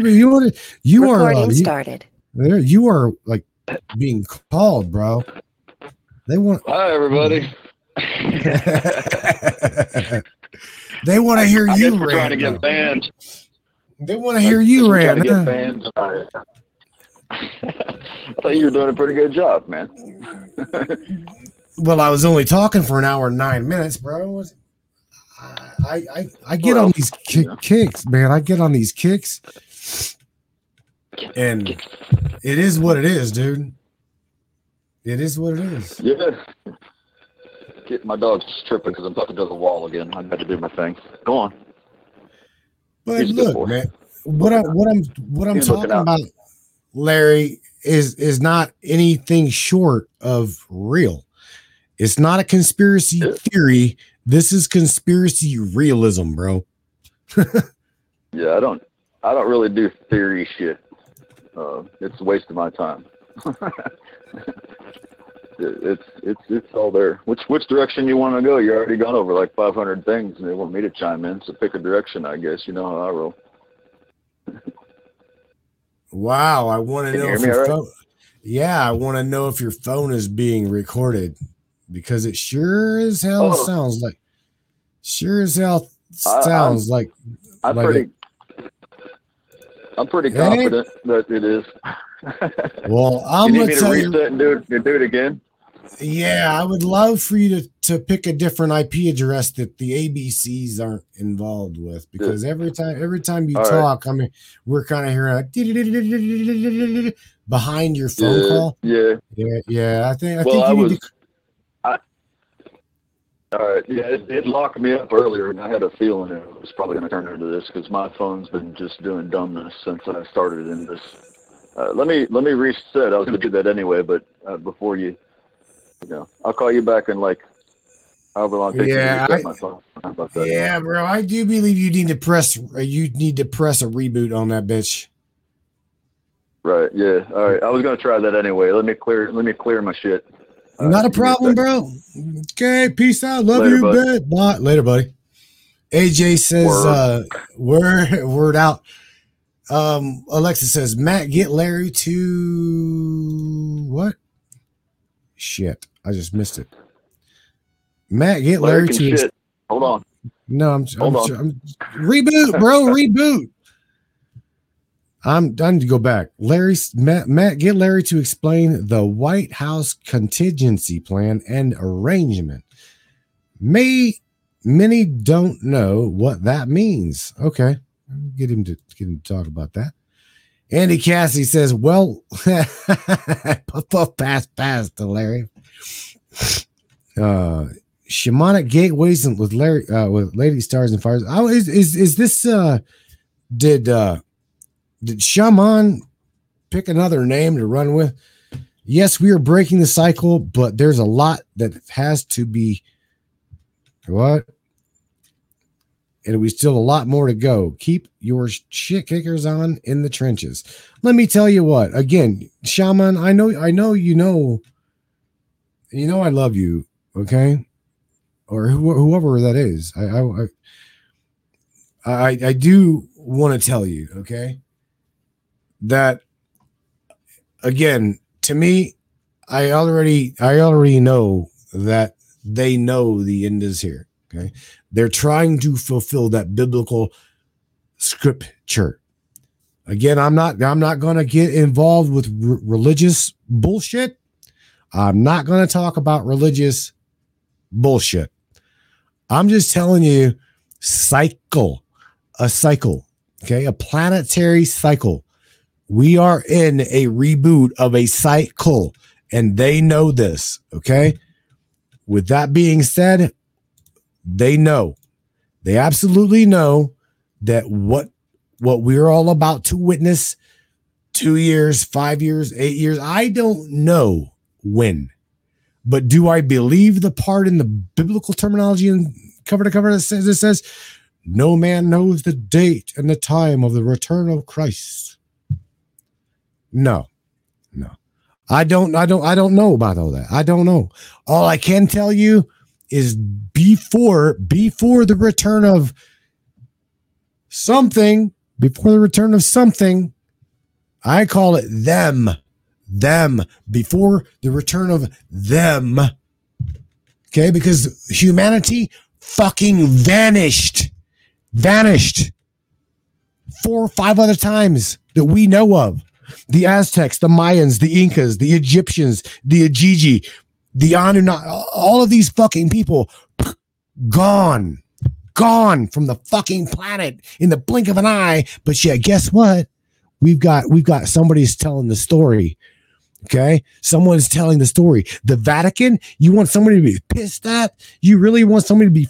You are you are Recording uh, you, started. there. You are like being called, bro. They want. Hi, everybody. they want to hear I you guess we're trying to get banned. They want to hear you We're trying rant. to huh? get banned. I thought you were doing a pretty good job, man. Well, I was only talking for an hour and nine minutes, bro. Was- I I I get on these ki- yeah. kicks, man. I get on these kicks, and it is what it is, dude. It is what it is. Yeah. Get my dog's tripping because I'm talking to the wall again. I got to do my thing. Go on. But He's look, man, what I what I'm what I'm He's talking about, Larry, is is not anything short of real. It's not a conspiracy theory. This is conspiracy realism, bro. Yeah, I don't. I don't really do theory shit. Uh, it's a waste of my time. It's it's it's all there. Which which direction you want to go? You already gone over like 500 things, and they want me to chime in. So pick a direction, I guess. You know how I roll. Wow, I want to know if your right? phone. Yeah, I want to know if your phone is being recorded because it sure as hell Oh. sounds like, sure as hell I- sounds like. I'm Like pretty. I'm pretty confident that it is. Well, I'm you gonna need me to you. reset and do it, do it again? Yeah, I would love for you to to pick a different IP address that the ABCs aren't involved with because every time every time you All right. talk, I mean, we're kind of hearing like behind your phone yeah, call. Yeah. Yeah, yeah. I think I Well, think I you need was. to. All right. Yeah, it, it locked me up earlier, and I had a feeling it was probably going to turn into this because my phone's been just doing dumbness since I started in this. Uh, let me let me reset. I was going to do that anyway, but uh, before you, you know, I'll call you back in like however long Yeah, I- my phone. How about that? Yeah, bro. I do believe you need to press. uh, You need to press a reboot on that bitch. Right. Yeah. All right. I was going to try that anyway. Let me clear. Let me clear my shit. Uh, Not a problem, bro. Okay, peace out. Love Later, you, bud. Bye. Later, buddy. AJ says, Word. uh, word, word out. Um, Alexa says, Matt, get Larry to what? Shit, I just missed it. Matt, get Larry, Larry to. shit. Hold on. No, I'm, I'm, Hold on. I'm reboot, bro. reboot. I'm done to go back. Larry, Matt, Matt, get Larry to explain the White House contingency plan and arrangement. May many don't know what that means. Okay, get him to get him to talk about that. Andy Cassie says, "Well, pass pass to Larry." Uh, shamanic gateways with Larry uh, with Lady Stars and Fires. Oh, is is is this uh did uh did shaman pick another name to run with? Yes, we are breaking the cycle, but there's a lot that has to be what? And we still a lot more to go. Keep your shit kickers on in the trenches. Let me tell you what. Again, shaman, I know, I know, you know, you know, I love you. Okay, or who, whoever that is. I I I, I, I do want to tell you, okay, that again to me, I already I already know that they know the end is here. Okay, they're trying to fulfill that biblical scripture. Again, I'm not I'm not going to get involved with r- religious bullshit. I'm not going to talk about religious bullshit. I'm just telling you, cycle, a cycle, okay, a planetary cycle. We are in a reboot of a cycle, and they know this, okay. With that being said, they know, they absolutely know that what what we're all about to witness two years, five years, eight years. I don't know when. But do I believe the part in the biblical terminology and cover to cover that says it says, "No man knows the date and the time of the return of Christ"? No, no, I don't. I don't. I don't know about all that. I don't know. All I can tell you is before before the return of something before the return of something. I call it them. Them. Before the return of them. Okay, because humanity fucking vanished. Vanished. Four or five other times that we know of. The Aztecs, the Mayans, the Incas, the Egyptians, the Ajiji, the Anunnaki, all of these fucking people gone, gone from the fucking planet in the blink of an eye. But yeah, guess what? We've got we've got somebody's telling the story. Okay, someone's telling the story. The Vatican. You want somebody to be pissed at? You really want somebody to be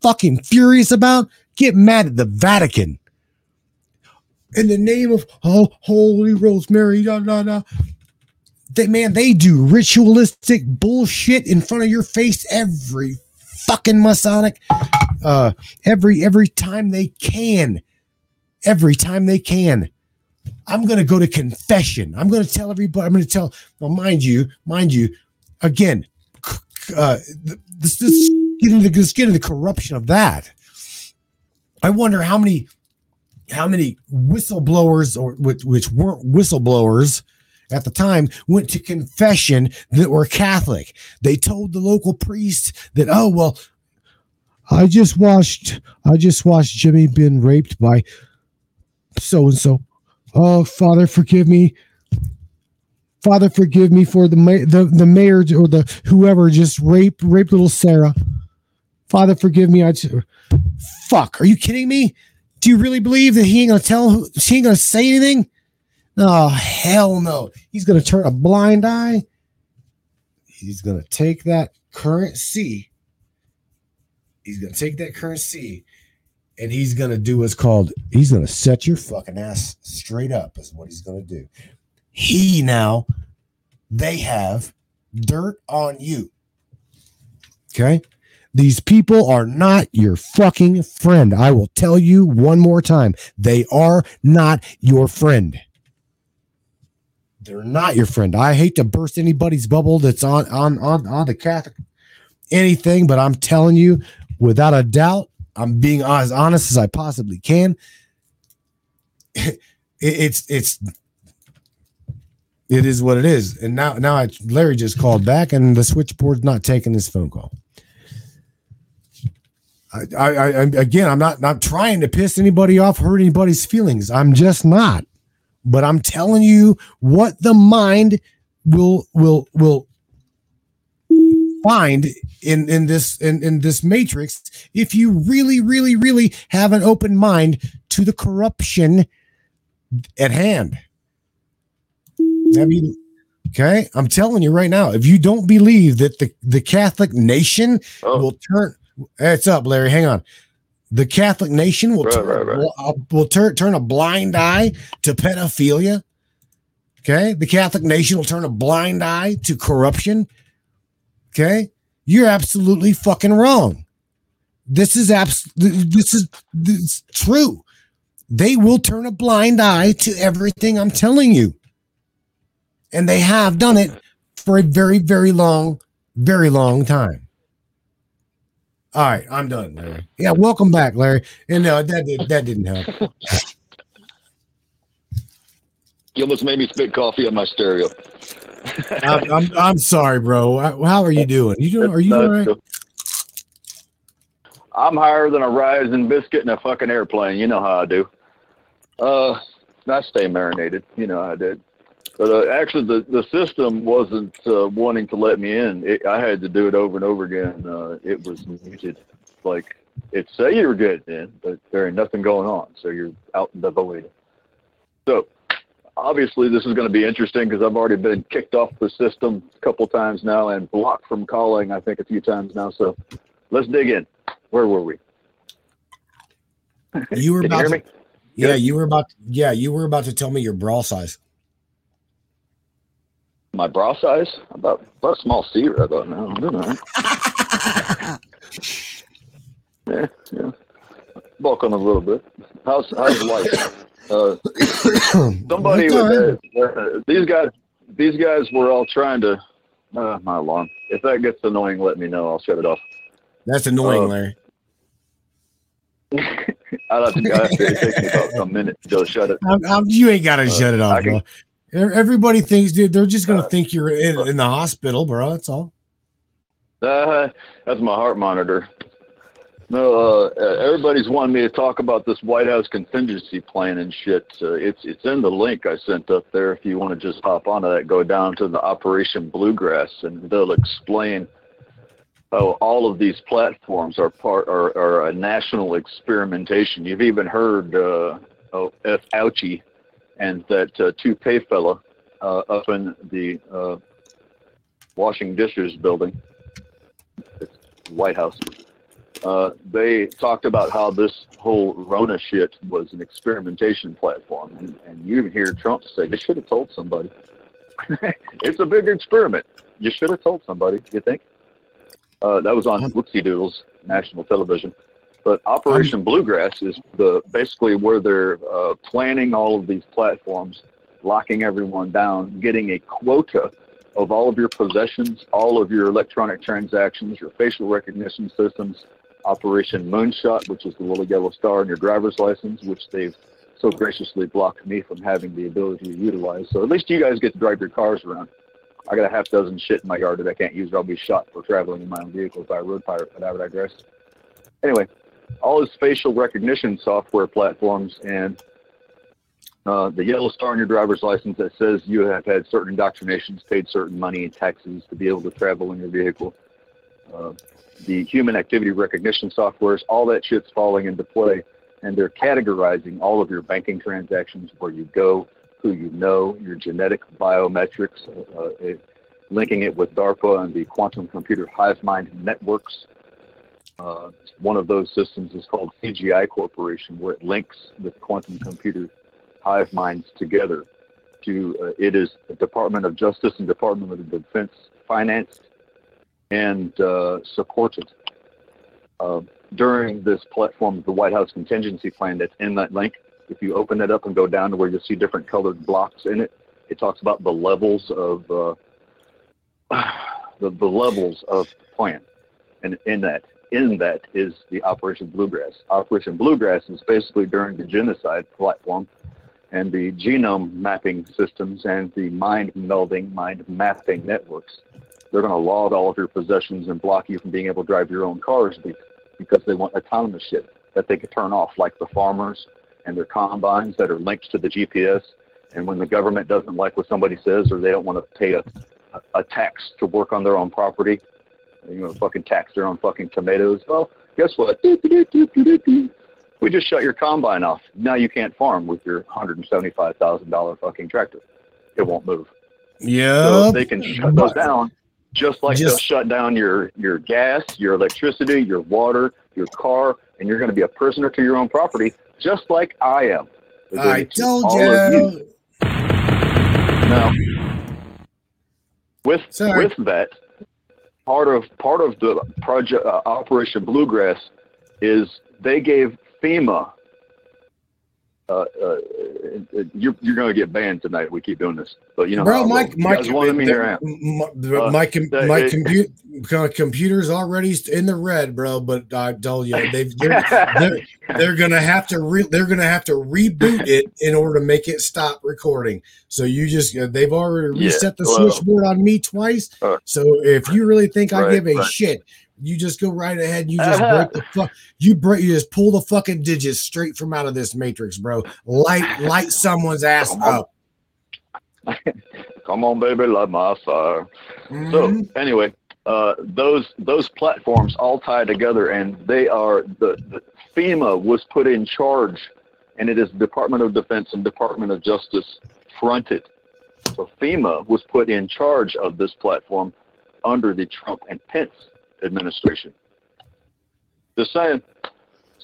fucking furious about? Get mad at the Vatican in the name of oh holy rosemary da, da, da. they man they do ritualistic bullshit in front of your face every fucking masonic uh every every time they can. Every time they can. I'm gonna go to confession. I'm gonna tell everybody i'm gonna tell well mind you mind you again uh this, this get into this get into the corruption of that. I wonder how many how many whistleblowers or which, which weren't whistleblowers at the time went to confession that were Catholic. They told the local priest that, oh well, I just watched I just watched Jimmy been raped by so and so. Oh, Father, forgive me. Father, forgive me for the the the mayor or the whoever just raped raped little Sarah. Father, forgive me. I just, fuck. Are you kidding me? Do you really believe that he ain't gonna tell? He ain't gonna say anything? Oh hell no! He's gonna turn a blind eye. He's gonna take that currency. He's gonna take that currency, and he's gonna do what's called. He's gonna set your fucking ass straight up. Is what he's gonna do. He now, they have dirt on you. Okay. These people are not your fucking friend. I will tell you one more time. They are not your friend. They're not your friend. I hate to burst anybody's bubble that's on on on on the Catholic anything, but I'm telling you, without a doubt, I'm being as honest as I possibly can. it's it's it is what it is. And now now I, Larry just called back, and the switchboard's not taking this phone call. I, I, I, again, I'm not not trying to piss anybody off, hurt anybody's feelings. I'm just not. But I'm telling you what the mind will will will find in in this in, in this matrix if you really really really have an open mind to the corruption at hand. I mean, okay, I'm telling you right now, if you don't believe that the the Catholic nation oh. will turn it's up, Larry. Hang on. The Catholic nation will right, turn, right, right. Will, uh, will turn turn a blind eye to pedophilia. Okay, the Catholic nation will turn a blind eye to corruption. Okay, you're absolutely fucking wrong. This is abs- this is this is true. They will turn a blind eye to everything I'm telling you. And they have done it for a very, very long, very long time. All right, I'm done, Larry. Yeah, welcome back, Larry. And no, that did, that didn't help. You almost made me spit coffee on my stereo. I'm, I'm, I'm sorry, bro. How are you doing? You doing? Are you all right? I'm higher than a rising biscuit in a fucking airplane. You know how I do. Uh, I stay marinated. You know how I did. But uh, actually, the, the system wasn't uh, wanting to let me in. It, I had to do it over and over again. Uh, it was muted. Like it say you're good then, but there ain't nothing going on, so you're out in the void. So obviously, this is going to be interesting because I've already been kicked off the system a couple times now and blocked from calling. I think a few times now. So let's dig in. Where were we? You were about. You to, yeah, you were about. Yeah, you were about to tell me your brawl size my bra size about about a small cedar. I thought, no, I'm doing all right. yeah, yeah. Bulk on a little bit. How's how's life? Uh, somebody with uh, these guys. These guys were all trying to. Uh, my alarm. If that gets annoying, let me know. I'll shut it off. That's annoying, uh, Larry. I'll have to, I'll have to it takes me about a minute to shut it. I'm, I'm, you ain't got to Uh, shut it off, I can- bro. Everybody thinks, dude, they're just gonna Uh, think you're in, in the hospital, bro. That's all. Uh, that's my heart monitor. No, uh, uh, everybody's wanting me to talk about this White House contingency plan and shit. Uh, it's it's in the link I sent up there. If you want to just hop onto that, go down to the Operation Bluegrass, and they'll explain how all of these platforms are part are, are a national experimentation. You've even heard uh, oh, F. Ouchie and that uh, toupee fella uh, up in the uh, washing dishes building. White House. Uh, they talked about how this whole Rona shit was an experimentation platform, and, and you even hear Trump say they should have told somebody. it's a big experiment. You should have told somebody. You think? Uh, that was on Whoopsie Doodles national television. But Operation Bluegrass is the basically where they're uh, planning all of these platforms, locking everyone down, getting a quota of all of your possessions, all of your electronic transactions, your facial recognition systems, Operation Moonshot, which is the little yellow star on your driver's license, which they've so graciously blocked me from having the ability to utilize. So at least you guys get to drive your cars around. I got a half dozen shit in my yard that I can't use or I'll be shot for traveling in my own vehicle by a road pirate, but I would digress. Anyway, all this facial recognition software platforms and uh, the yellow star on your driver's license that says you have had certain indoctrinations, paid certain money and taxes to be able to travel in your vehicle. Uh, the human activity recognition softwares, all that shit's falling into play, and they're categorizing all of your banking transactions, where you go, who you know, your genetic biometrics, uh, uh, linking it with DARPA and the quantum computer hive mind networks. Uh, one of those systems is called CGI Corporation, where it links the quantum computer hive minds together. To uh, it is the Department of Justice and Department of Defense financed and uh, supported. Uh, during this platform, the White House contingency plan that's in that link, if you open it up and go down to where you'll see different colored blocks in it, it talks about the levels of uh, the, the levels of plan, and in that in that is the Operation Bluegrass. Operation Bluegrass is basically during the genocide platform and the genome mapping systems and the mind melding, mind mapping networks. They're going to log all of your possessions and block you from being able to drive your own cars because they want autonomous shit that they could turn off, like the farmers and their combines that are linked to the GPS. And when the government doesn't like what somebody says or they don't want to pay a, a tax to work on their own property, you know, fucking tax their own fucking tomatoes. Well, guess what? We just shut your combine off. Now you can't farm with your $175,000 fucking tractor. It won't move. So Yeah. they can shut those down, just like they'll shut down your your gas, your electricity, your water, your car, and you're going to be a prisoner to your own property, just like I am. I told of you. Now, with Sorry. with that, part of part of the project uh, Operation Bluegrass is they gave FEMA. Uh, uh, uh, you're you're going to get banned tonight. We keep doing this, but you know, Bro, my my wanted me. My, Uh, my, com- my it- computer's already in the red, bro. But I told you they've they're, they're, they're gonna have to re- they're gonna have to reboot it in order to make it stop recording. So you just they've already Yeah, reset the well- switchboard on me twice. Uh, so if you really think I give a right. shit, you just go right ahead. And you just break the fuck. You break. You just pull the fucking digits straight from out of this matrix, bro. Light light someone's ass Come on. up. Come on, baby, light my fire. Mhm. So anyway, uh, those those platforms all tie together, and they are the, the FEMA was put in charge, and it is Department of Defense and Department of Justice fronted. So FEMA was put in charge of this platform under the Trump and Pence administration. Just saying.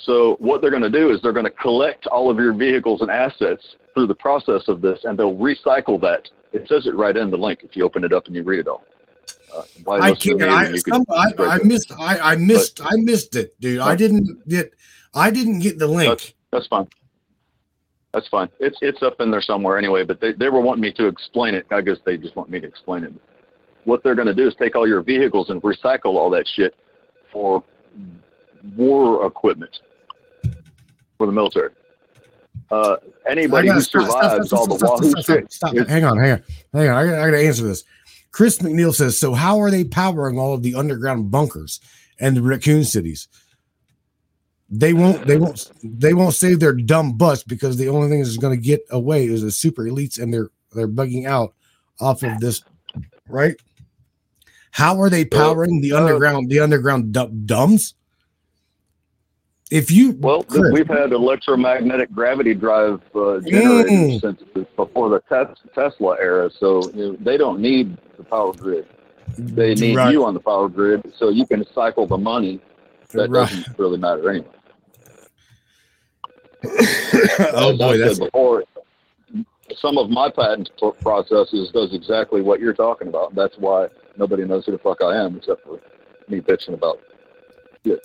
So what they're going to do is they're going to collect all of your vehicles and assets through the process of this, and they'll recycle that. It says it right in the link if you open it up and you read it all. Uh, I can't. I, when you can some, I, I missed. I, I missed. I missed it, dude. I didn't get. I didn't get the link. That's fine. That's fine. It's it's up in there somewhere anyway. But they, they were wanting me to explain it. I guess they just want me to explain it. What they're going to do is take all your vehicles and recycle all that shit for war equipment. for the military. Uh, anybody who survives all the Wahoo shit. Stop, Hang on, hang on, hang on. I gotta, I gotta answer this. Chris McNeil says, so how are they powering all of the underground bunkers and the raccoon cities? They won't, they won't, they won't save their dumb butts because the only thing that's going to get away is the super elites and they're they're bugging out off of this, right? How are they powering the underground, the underground dumbs? If you well, Chris, we've had electromagnetic gravity drive uh, generators mm. since before the tes- Tesla era, so you know, they don't need the power grid. They need right. you on the power grid, so you can cycle the money. That right. doesn't really matter anyway. oh boy, that's before. Some of my patent processes does exactly what you're talking about. That's why nobody knows who the fuck I am except for me bitching about it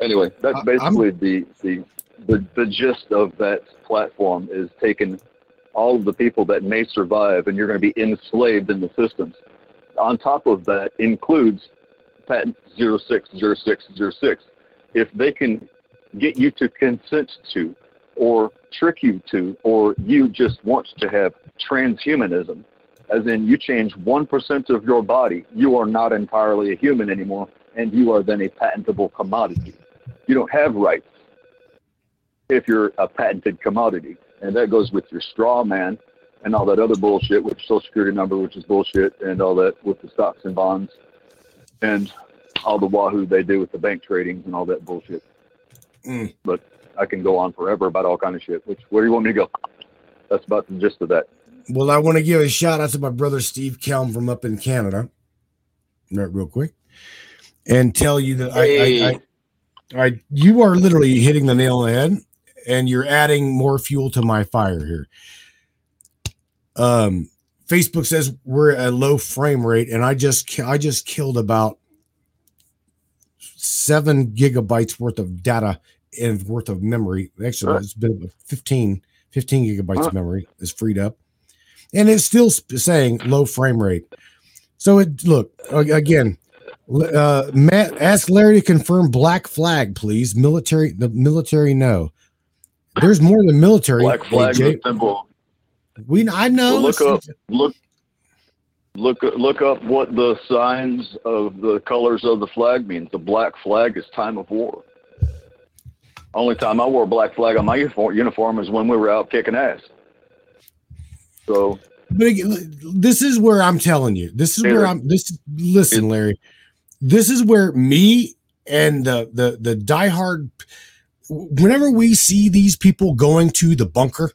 anyway, that's basically the, the the the gist of that platform is taking all of the people that may survive, and you're going to be enslaved in the systems. On top of that, includes patent 060606. If they can get you to consent to, or trick you to, or you just want to have transhumanism, as in you change 1% of your body, you are not entirely a human anymore, and you are then a patentable commodity you don't have rights if you're a patented commodity. And that goes with your straw man and all that other bullshit with social security number, which is bullshit, and all that with the stocks and bonds and all the wahoo they do with the bank tradings and all that bullshit. Mm. But I can go on forever about all kind of shit. Which where do you want me to go? That's about the gist of that. Well, I want to give a shout out to my brother Steve Kelm from up in Canada, real quick, and tell you that hey. I, I, I right, you are literally hitting the nail on the head, and you're adding more fuel to my fire here. Um, Facebook says we're at a low frame rate, and I just I just killed about seven gigabytes worth of data and worth of memory. Actually, it's been 15, 15 gigabytes of memory is freed up, and it's still saying low frame rate. So it look again. Uh, Matt, ask Larry to confirm black flag, please. Military, the military, no. There's more than military. Black flag symbol. We, I know. Well, look up, look, look, look up what the signs of the colors of the flag means. The black flag is time of war. Only time I wore a black flag on my uniform is when we were out kicking ass. So, but this is where I'm telling you. This is where I'm. This listen, Larry this is where me and the the the diehard whenever we see these people going to the bunker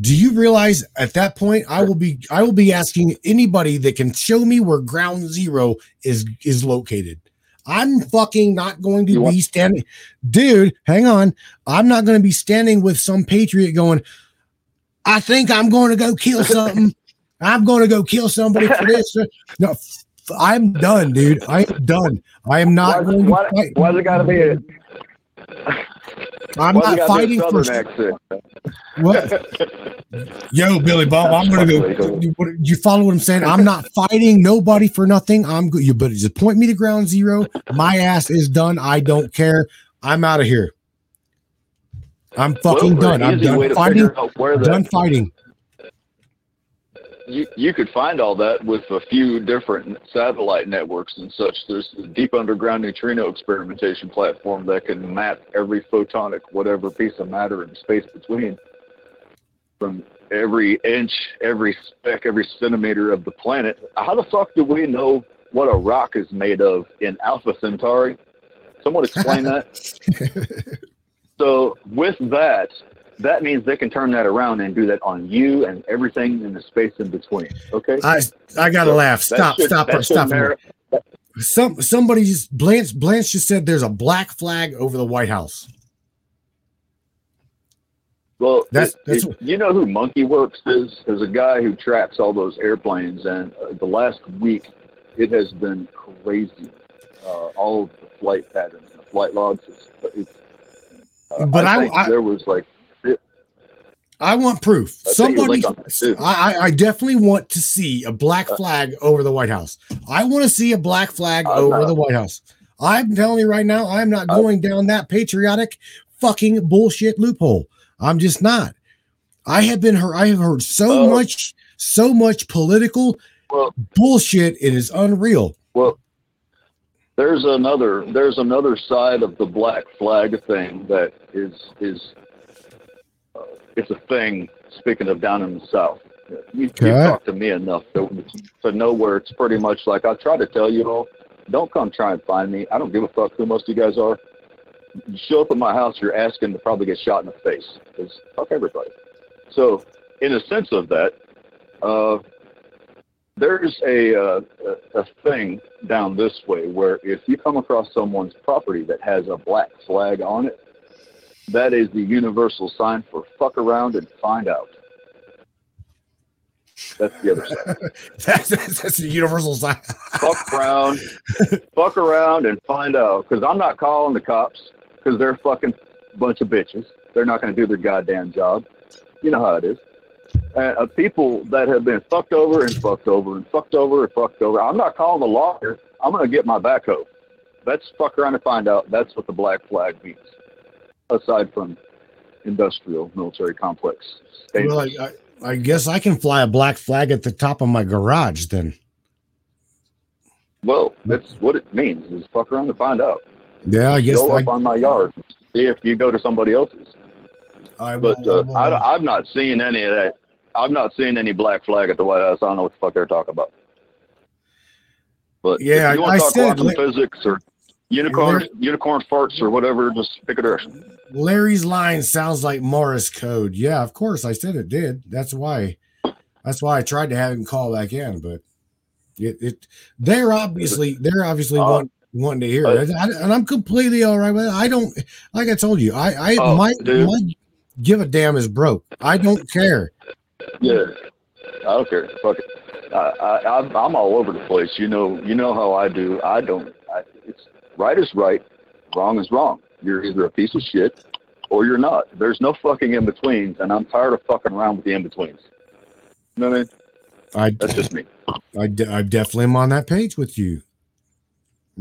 do you realize at that point i will be i will be asking anybody that can show me where ground zero is is located i'm fucking not going to be standing dude hang on i'm not going to be standing with some patriot going i think i'm going to go kill something i'm going to go kill somebody for this no I'm done, dude. I am done. I am not why, going why, to fight. Why's it got to be a? I'm not fighting for. Accent? What? Yo, Billy Bob, I'm gonna go. You, you follow what I'm saying? I'm not fighting nobody for nothing. I'm good. You but just point me to ground zero. My ass is done. I don't care. I'm out of here. I'm fucking well, done. I'm done fighting. Done fighting you, you could find all that with a few different satellite networks and such. There's the Deep Underground Neutrino Experimentation platform that can map every photonic, whatever piece of matter in space between, from every inch, every speck, every centimeter of the planet. How the fuck do we know what a rock is made of in Alpha Centauri? Someone explain that. so with that, that means they can turn that around and do that on you and everything in the space in between. Okay. I I gotta so laugh. Stop, should, stop, stop. Merit, Some somebody just Blanche Blanche just said there's a black flag over the White House. Well, that's, it, that's it, you know who MonkeyWerx is? There's a guy who tracks all those airplanes, and uh, the last week it has been crazy. Uh, all of the flight patterns, the flight logs. It's, it's, but I, I, I, there was like I want proof. Somebody, I, I definitely want to see a black uh, flag over the White House. I want to see a black flag I'm over not, the White House. I'm telling you right now, I'm not going down that patriotic fucking bullshit loophole. I'm just not. I have been heard. I have heard so Oh. much, so much political Well, bullshit. It is unreal. well, there's another there's another side of the black flag thing that is is uh, it's a thing. Speaking of down in the south, you, Okay. talk to me enough to, to know where it's pretty much like I try to tell you all. Don't come try and find me. I don't give a fuck who most of you guys are. You show up at my house, you're asking to probably get shot in the face. Because fuck everybody. So, in a sense of that, uh, there's a, uh, a a thing down this way where if you come across someone's property that has a black flag on it, that is the universal sign for fuck around and find out. That's the other side. that's, that's, that's the universal sign. fuck around, fuck around and find out. Because I'm not calling the cops because they're a fucking bunch of bitches. They're not going to do their goddamn job. You know how it is. Uh, people that have been fucked over and fucked over and fucked over and fucked over. I'm not calling the lawyer. I'm going to get my backhoe. Let's fuck around and find out. That's what the black flag means. Aside from industrial military complex. Well, I, I, I guess I can fly a black flag at the top of my garage then. Well, that's what it means is fuck around and find out. Yeah, I guess Go I, up on my yard. See if you go to somebody else's. I But will- uh, I I've not seen any of that. I've not seen any black flag at the White House. I don't know what the fuck they're talking about. But Yeah, you I- want to talk said quantum li- physics or unicorn unicorn farts or whatever, just pick a direction. Larry's line sounds like Morse code. Yeah, of course. I said it did. That's why. That's why I tried to have him call back in, but it, it they're obviously they're obviously Uh, want, wanting to hear uh, it, I- and I'm completely all right with it. I don't like I told you. I I Oh, my give a damn is broke. I don't care. Yeah, I don't care. Fuck it. I, I, I'm, I'm all over the place. You know, you know how I do. I don't. I, it's right is right, wrong is wrong. You're either a piece of shit or you're not. There's no fucking in betweens, and I'm tired of fucking around with the in betweens. You know what I mean? I That's just me. I, de- I definitely am on that page with you.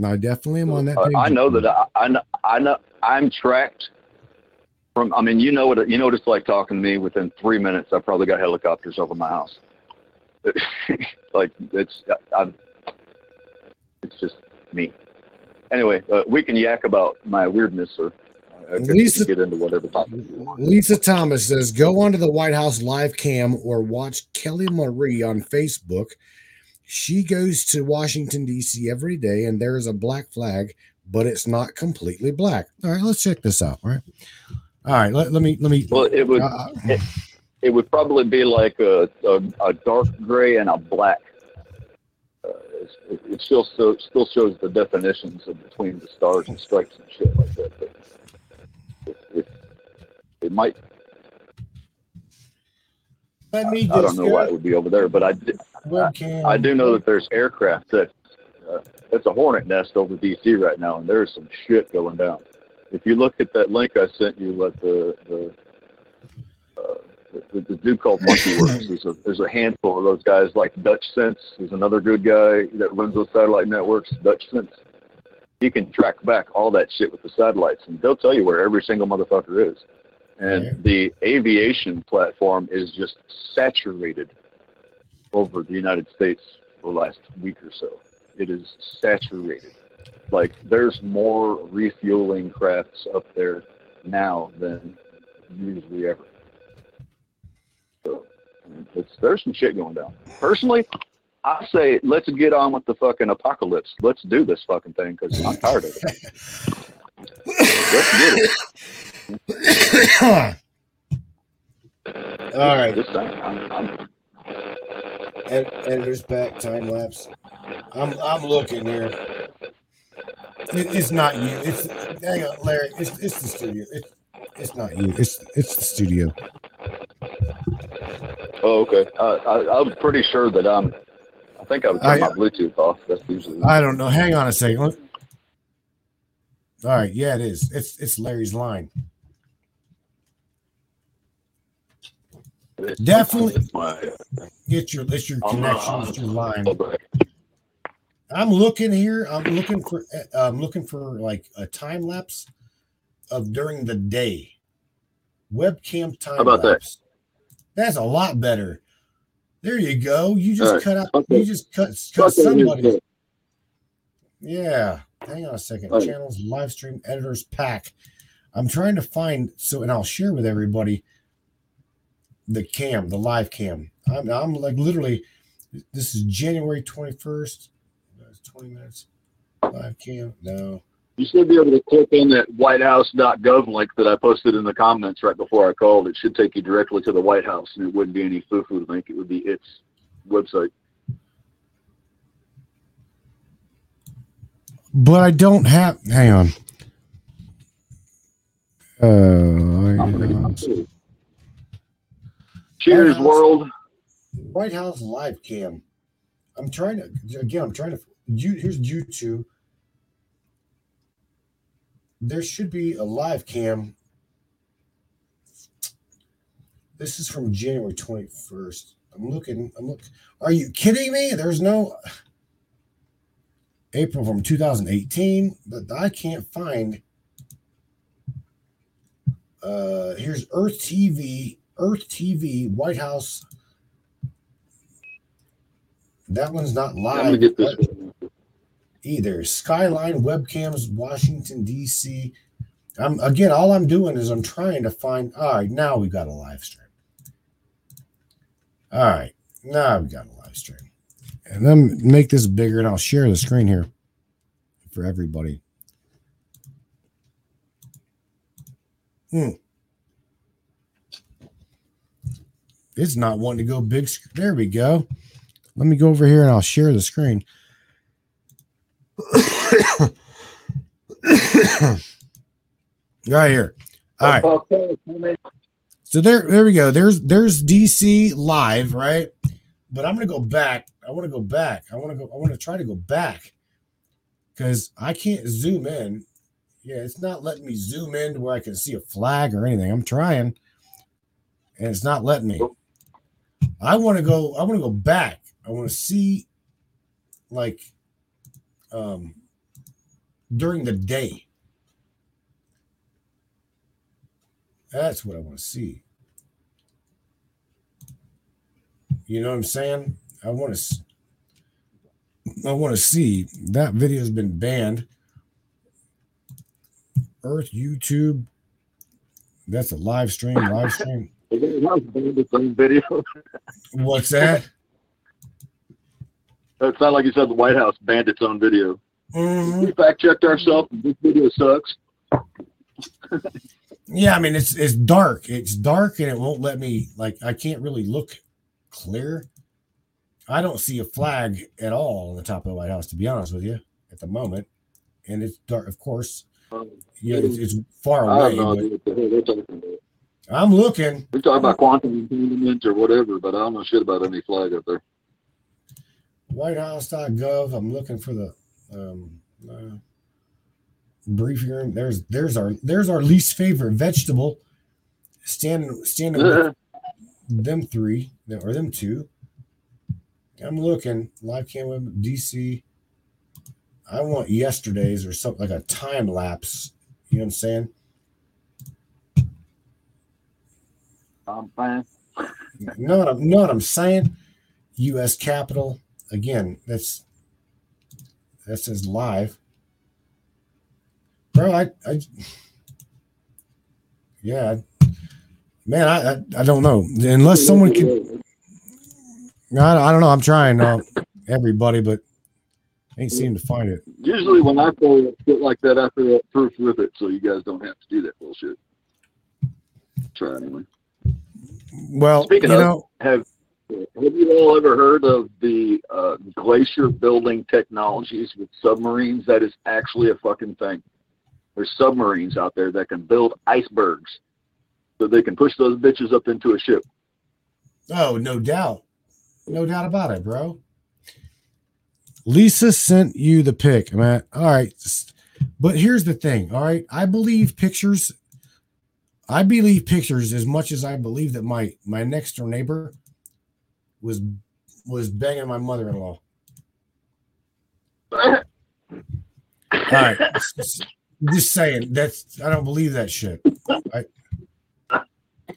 I definitely am on that Uh, page. I know that I, I know I know I'm tracked from. I mean, you know what you know what it's like talking to me. Within three minutes, I probably got helicopters over my house. like it's I'm. It's just me. Anyway, uh, we can yak about my weirdness, or I we Lisa- get into whatever topic. Lisa Thomas says, go onto the White House live cam or watch Kelly Marie on Facebook. She goes to Washington, D.C. every day, and there is a black flag, but it's not completely black. All right, let's check this out. All right. All right, let, let me let me Well, it would uh, it would probably be like a a, a dark gray and a black. Uh, it, it still so, still shows the definitions of between the stars and stripes and shit like that. But it, it, it might. let me I don't know why it would be over there, but I, webcam. I do know that there's aircraft that uh, it's a hornet nest over DC right now, and there's some shit going down. If you look at that link I sent you, at the the uh, the, the dude called Monkey Werx, there's a there's a handful of those guys like Dutchsinse. There's another good guy that runs those satellite networks, Dutchsinse. He can track back all that shit with the satellites, and they'll tell you where every single motherfucker is. And the aviation platform is just saturated over the United States for the last week or so. It is saturated. Like there's more refueling crafts up there now than usually ever. So it's there's some shit going down. Personally, I say let's get on with the fucking apocalypse. Let's do this fucking thing because I'm tired of it. Let's get it. All right. This thing, I'm, I'm, Ed- editor's back time lapse. I'm I'm looking here. It, it's not you. It's hang on, Larry. It's it's the studio. It's it's not you. It's it's the studio. oh, okay. Uh, I, I'm pretty sure that I'm. I think I would turn I- my Bluetooth off. That's usually. I don't know. Hang on a second. All right. Yeah, it is. It's it's Larry's line. Definitely. It's my, It's your it's your connection. It's your line. Okay. I'm looking here. I'm looking for. uh, I'm looking for like a time lapse, of during the day. Webcam time How about that? lapse. That's a lot better. There you go. You just right. cut out. Okay. You just cut, cut that somebody. Yeah. Hang on a second. Right. Channels live stream editors pack. I'm trying to find so, and I'll share with everybody the cam, the live cam. I'm, I'm like literally. This is January 21st. That's 20 minutes. Live cam. No. You should be able to click on that whitehouse.gov link that I posted in the comments right before I called. It should take you directly to the White House, and it wouldn't be any foo-foo link. It would be its website. But I don't have. Hang on. Uh, Cheers, House. world. White House live cam. I'm trying to again. I'm trying to. You here's YouTube. There should be a live cam. This is from January 21st. I'm looking. I'm look. Are you kidding me? There's no April from 2018, but I can't find. Uh, here's Earth TV, Earth TV, White House. That one's not I'm gonna live get this. Either. Skyline webcams, Washington D.C. I'm again. All I'm doing is I'm trying to find. All right, now we've got a live stream. All right, now we've got a live stream, and then make this bigger, and I'll share the screen here for everybody. Hmm. It's not wanting to go big. There we go. Let me go over here and I'll share the screen. right here. All right. So there, there we go. There's there's DC live, right? But I'm gonna go back. I want to go back. I want to go. I want to try to go back because I can't zoom in. Yeah, it's not letting me zoom in to where I can see a flag or anything. I'm trying, and it's not letting me. I want to go. I want to go back. I want to see, like, um, during the day. That's what I want to see. You know what I'm saying? I want to. I want to see that video has been banned. Earth YouTube. That's a live stream. Live stream. the same video. What's that? It sounded like you said the White House banned its own video. Mhm. We fact checked ourselves. This video sucks. Yeah, I mean it's it's dark. It's dark and it won't let me like I can't really look clear. I don't see a flag at all on the top of the White House, to be honest with you, at the moment. And it's dark, of course. Yeah, it's, it's far away. no but idea what the hell they're talking about. I'm looking. They're talking about quantum entanglement or whatever, but I don't know shit about any flag up there. WhiteHouse.gov. I'm looking for the um, uh, briefing room. There's there's our there's our least favorite vegetable. Standing standing with them three or them two. I'm looking live cam web DC. I want yesterday's or something like a time lapse. You know what I'm saying? I'm fine. what I'm what I'm saying? U.S. Capitol again. That's that is live, bro. I, I yeah, man. I, I I don't know unless someone can. I, I don't know. I'm trying uh, everybody, but ain't seem to find it. Usually when I pull shit like that, I throw up proof with it, so you guys don't have to do that bullshit. Try anyway. Well, Speaking you of- know, Have Have you all ever heard of the uh, glacier building technologies with submarines? That is actually a fucking thing. There's submarines out there that can build icebergs, so they can push those bitches up into a ship. Oh, no doubt. No doubt about it, bro. Lisa sent you the pic, man. All right. But here's the thing. All right. I believe pictures. I believe pictures as much as I believe that my my next door neighbor was was banging my mother-in-law. All right. Just saying that's I don't believe that shit. I, all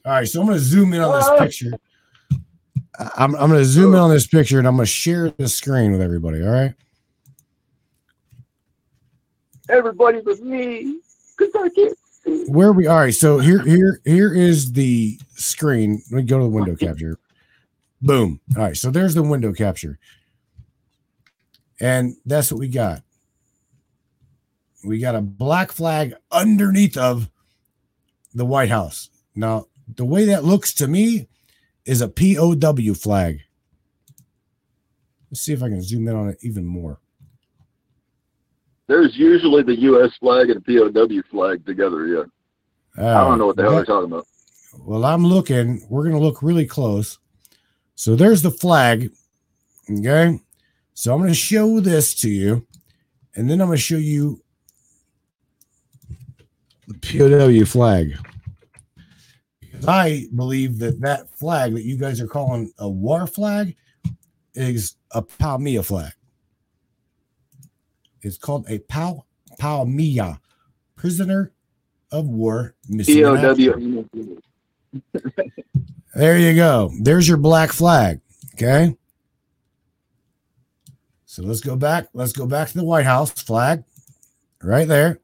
right, so I'm gonna zoom in on this uh-huh. picture. I'm I'm gonna zoom in on this picture and I'm gonna share the screen with everybody. All right. Everybody but me, because I can't. see. Where we all right, so here here here is the screen. Let me go to the window capture. Boom. All right, so there's the window capture. And that's what we got. We got a black flag underneath of the White House. Now, the way that looks to me is a POW flag. Let's see if I can zoom in on it even more. There's usually the U.S. flag and POW flag together. Yeah, I don't oh, know what the hell they're talking about. Well, I'm looking. We're going to look really close. So there's the flag. Okay. So I'm going to show this to you. And then I'm going to show you the POW flag. Because I believe that that flag that you guys are calling a war flag is a POW/MIA flag. It's called a Pal POW/MIA, prisoner of war missing in action. POW. There you go. There's your black flag. Okay. So let's go back. Let's go back to the White House flag right there.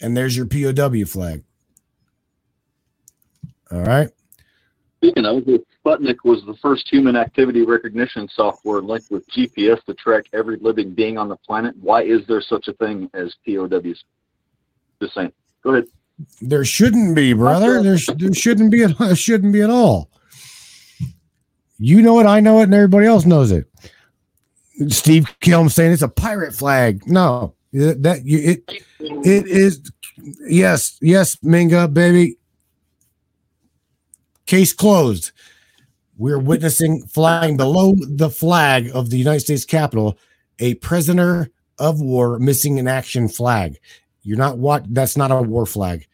And there's your POW flag. All right. Speaking of, it, Sputnik was the first human activity recognition software linked with GPS to track every living being on the planet. Why is there such a thing as POWs? Just saying. Go ahead. There shouldn't be, brother. There, there shouldn't be. At, shouldn't be at all. You know it. I know it, and everybody else knows it. Steve Kelm saying it's a pirate flag. No, it- that you it it is. Yes, yes, Minga baby. Case closed. We're witnessing flying below the flag of the United States Capitol a prisoner of war missing in action flag. You're not what? That's not a war flag.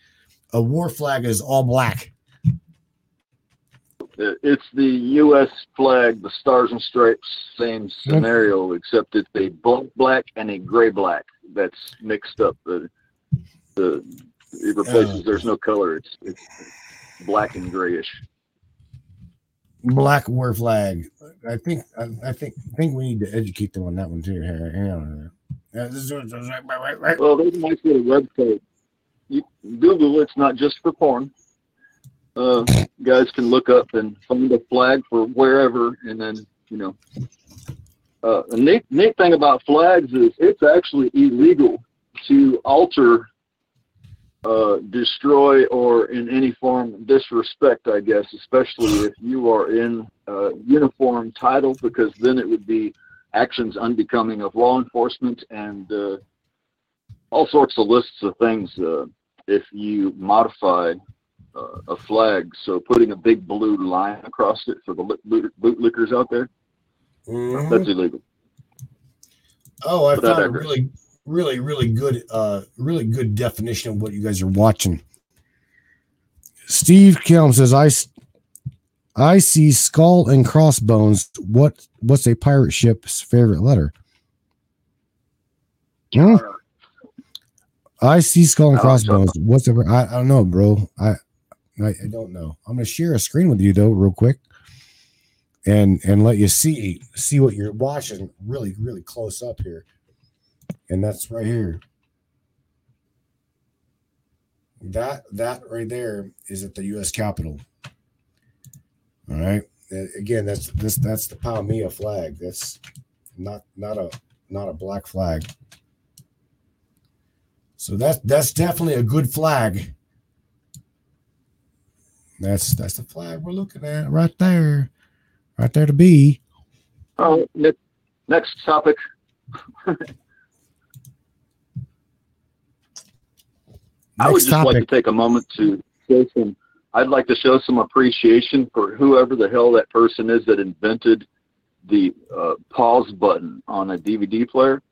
A war flag is all black. Uh, It's the U.S. flag, the stars and stripes, same scenario, except it's a black black and a gray black that's mixed up. The the it replaces. Oh. There's no color. It's it's black and grayish. Black war flag. I think. I, I think. I think we need to educate them on that one too. Hang on. Yeah, this is- right, right, right. Well, there's a nice little website. You Google. It's not just for porn. Uh, guys can look up and find a flag for wherever, and then you know. Uh, the neat neat thing about flags is it's actually illegal to alter, uh, destroy, or in any form disrespect. I guess, especially if you are in uniform title, because then it would be actions unbecoming of law enforcement and uh, all sorts of lists of things uh, if you modify uh, a flag. So putting a big blue line across it for the boot- bootlickers out there, Mhm. that's illegal. Oh, I But found a really, really, really good, uh, really good definition of what you guys are watching. Steve Kelm says, "I, I see skull and crossbones. What, what's a pirate ship's favorite letter? Hmm? I see skull and crossbones. What's the? I, I don't know, bro. I, I, I don't know. I'm gonna share a screen with you though, real quick, and and let you see see what you're watching really really close up here, and that's right here. That that right there is at the U.S. Capitol. All right. Again, that's this that's the POW/MIA flag. That's not not a not a black flag. So that's that's definitely a good flag. That's that's the flag we're looking at right there, right there to be. Oh, ne- next topic. I would Next just like to take a moment to show some. I'd like to show some appreciation for whoever the hell that person is that invented the uh, pause button on a DVD player.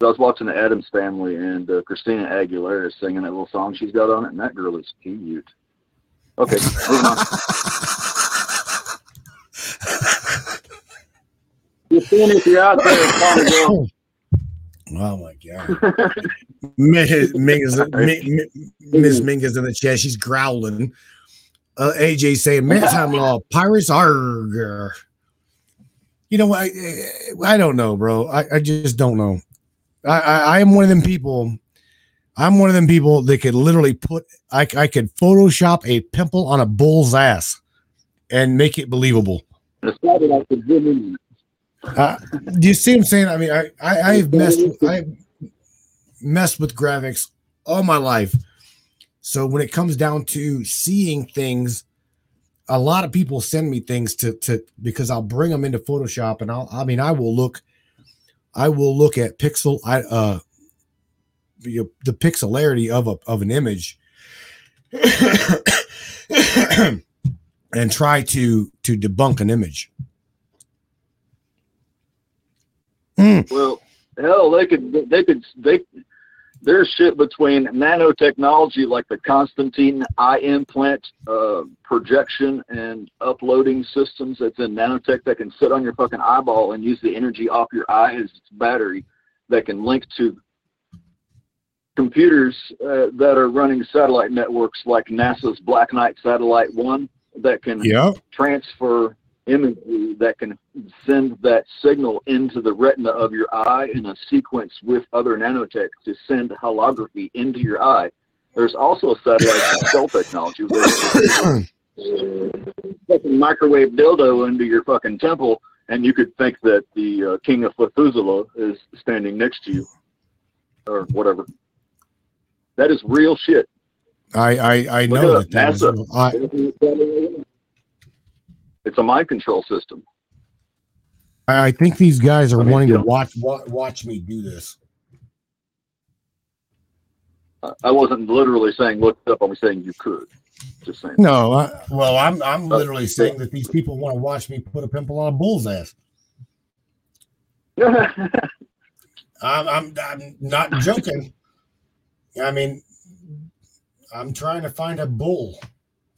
I was watching the Addams Family, and uh, Christina Aguilera is singing that little song she's got on it, and that girl is cute. Okay, moving on. Christina, if you're out there, call me, girl. Oh my god. Miss Ming is Miss Ming is in the chat. She's growling. Uh, AJ saying maritime law pirates are. You know, I I don't know, bro. I, I just don't know. I, I I am one of them people. I'm one of them people that could literally put I I could Photoshop a pimple on a bull's ass and make it believable. Uh, do you see what I'm saying? I mean, I, I I've messed I've messed with graphics all my life. So when it comes down to seeing things, a lot of people send me things to to because I'll bring them into Photoshop and I'll I mean I will look I will look at pixel I uh the, the pixelarity of a of an image and try to to debunk an image. Mm. Well, hell, they could they could they there's shit between nanotechnology like the Constantine eye implant uh, projection and uploading systems that's in nanotech that can sit on your fucking eyeball and use the energy off your eye as its battery that can link to computers uh, that are running satellite networks like NASA's Black Knight Satellite 1 that can yep. transfer imagery that can send that signal into the retina of your eye in a sequence with other nanotech to send holography into your eye. There's also a satellite cell technology where fucking microwave dildo into your fucking temple, and you could think that the uh, king of Methuselah is standing next to you, or whatever. That is real shit. I I, I know that. that NASA. I, it's a mind control system. I think these guys are wanting to watch, watch me do this. I wasn't literally saying look up. I was saying you could. Just saying. No, I, well, I'm I'm literally uh, saying that these people want to watch me put a pimple on a bull's ass. I'm, I'm I'm not joking. I mean, I'm trying to find a bull.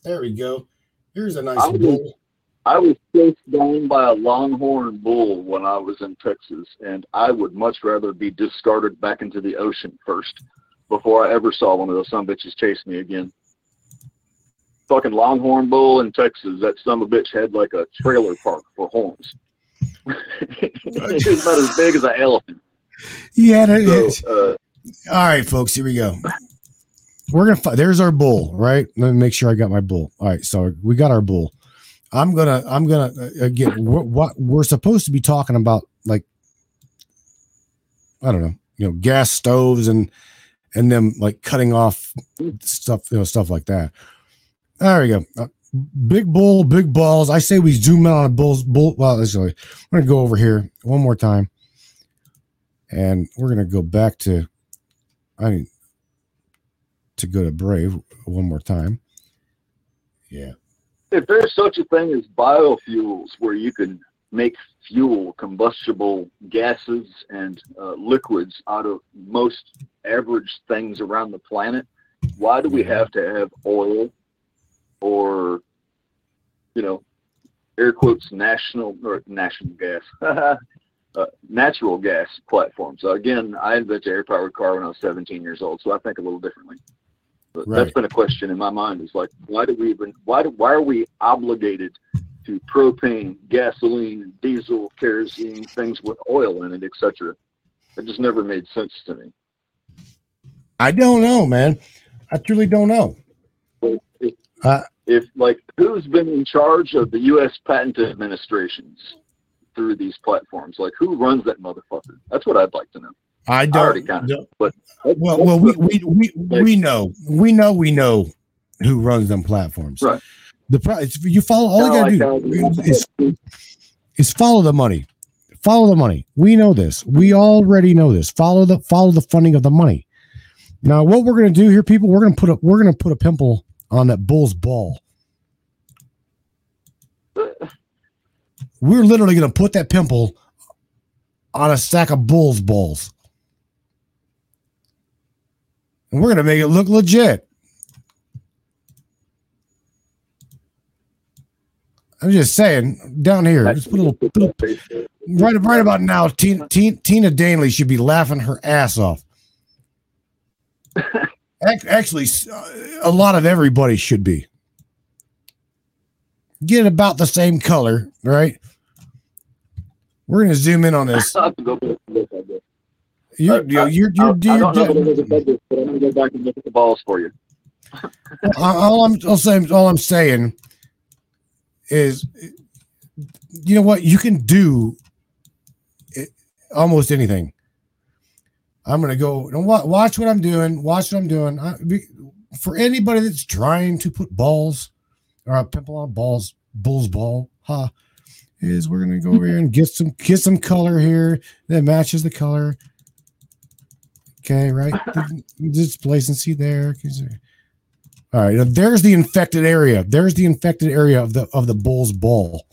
There we go. Here's a nice bull. I was chased down by a longhorn bull when I was in Texas, and I would much rather be discarded back into the ocean first before I ever saw one of those some bitches chase me again. Fucking longhorn bull in Texas, that son of a bitch had like a trailer park for horns. it was about as big as an elephant. Yeah, so, uh, all right, folks, here we go. We're gonna. There's our bull, right? Let me make sure I got my bull. All right, so we got our bull. I'm gonna I'm gonna uh, again what, what we're supposed to be talking about like I don't know you know gas stoves and and them like cutting off stuff you know stuff like that. There we go. Uh, big bull, big balls. I say we zoom in on a bull's bull. Well, actually, I'm gonna go over here one more time, and we're gonna go back to I mean to go to Brave one more time. Yeah if there's such a thing as biofuels where you can make fuel, combustible gases, and uh, liquids out of most average things around the planet, why do we have to have oil or, you know, air quotes, national or national gas, uh, natural gas platforms? So again, I invented air powered car when I was 17 years old, so I think a little differently. Right. that's been a question in my mind. Is like, why do we even why do why are we obligated to propane, gasoline, diesel, kerosene, things with oil in it, etc. It just never made sense to me. I don't know, man. I truly don't know. If, uh, if like who's been in charge of the U.S. patent administrations through these platforms? Like who runs that motherfucker? That's what I'd like to know. I don't. I don't but well, well, we, we we we know we know we know who runs them platforms. Right. The price you follow all you gotta do is, is follow the money. Follow the money. We know this. We already know this. Follow the follow the funding of the money. Now, what we're gonna do here, people, we're gonna put a we're gonna put a pimple on that bull's ball. We're literally gonna put that pimple on a stack of bull's balls and we're going to make it look legit. I'm just saying down here. Just put a little, a- right, right about now. Tina, Tina, Tina Danley should be laughing her ass off. Actually, uh, a lot of everybody should be. Get about the same color, right? We're gonna zoom in on this. I'll have to go back and look at this. You're, you're, you're, I, you're, I don't know you're- what it was this, but I'm gonna go back and look at the balls for you. all I'm all saying, all I'm saying is, you know what? You can do it, almost anything. I'm gonna go and watch what I'm doing. Watch what I'm doing. I, be, for anybody that's trying to put balls or a pimple on balls, bull's ball, huh? Is we're gonna go over here and get some get some color here that matches the color. Okay, right? Just place and see there. all right, now there's the infected area. There's the infected area of the of the bull's ball.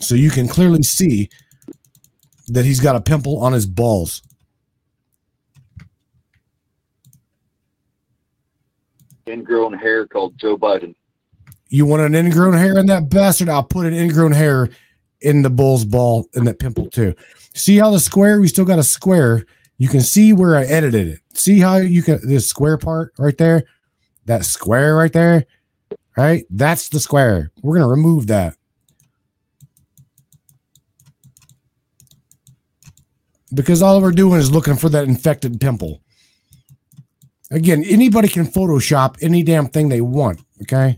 So you can clearly see that he's got a pimple on his balls. Ingrown hair called Joe Biden. You want an ingrown hair in that bastard? I'll put an ingrown hair in the bull's ball in that pimple too. See how the square? We still got a square. You can see where I edited it. See how you can this square part right there? That square right there, right? That's the square. We're gonna remove that. Because all we're doing is looking for that infected pimple. Again, anybody can Photoshop any damn thing they want. Okay.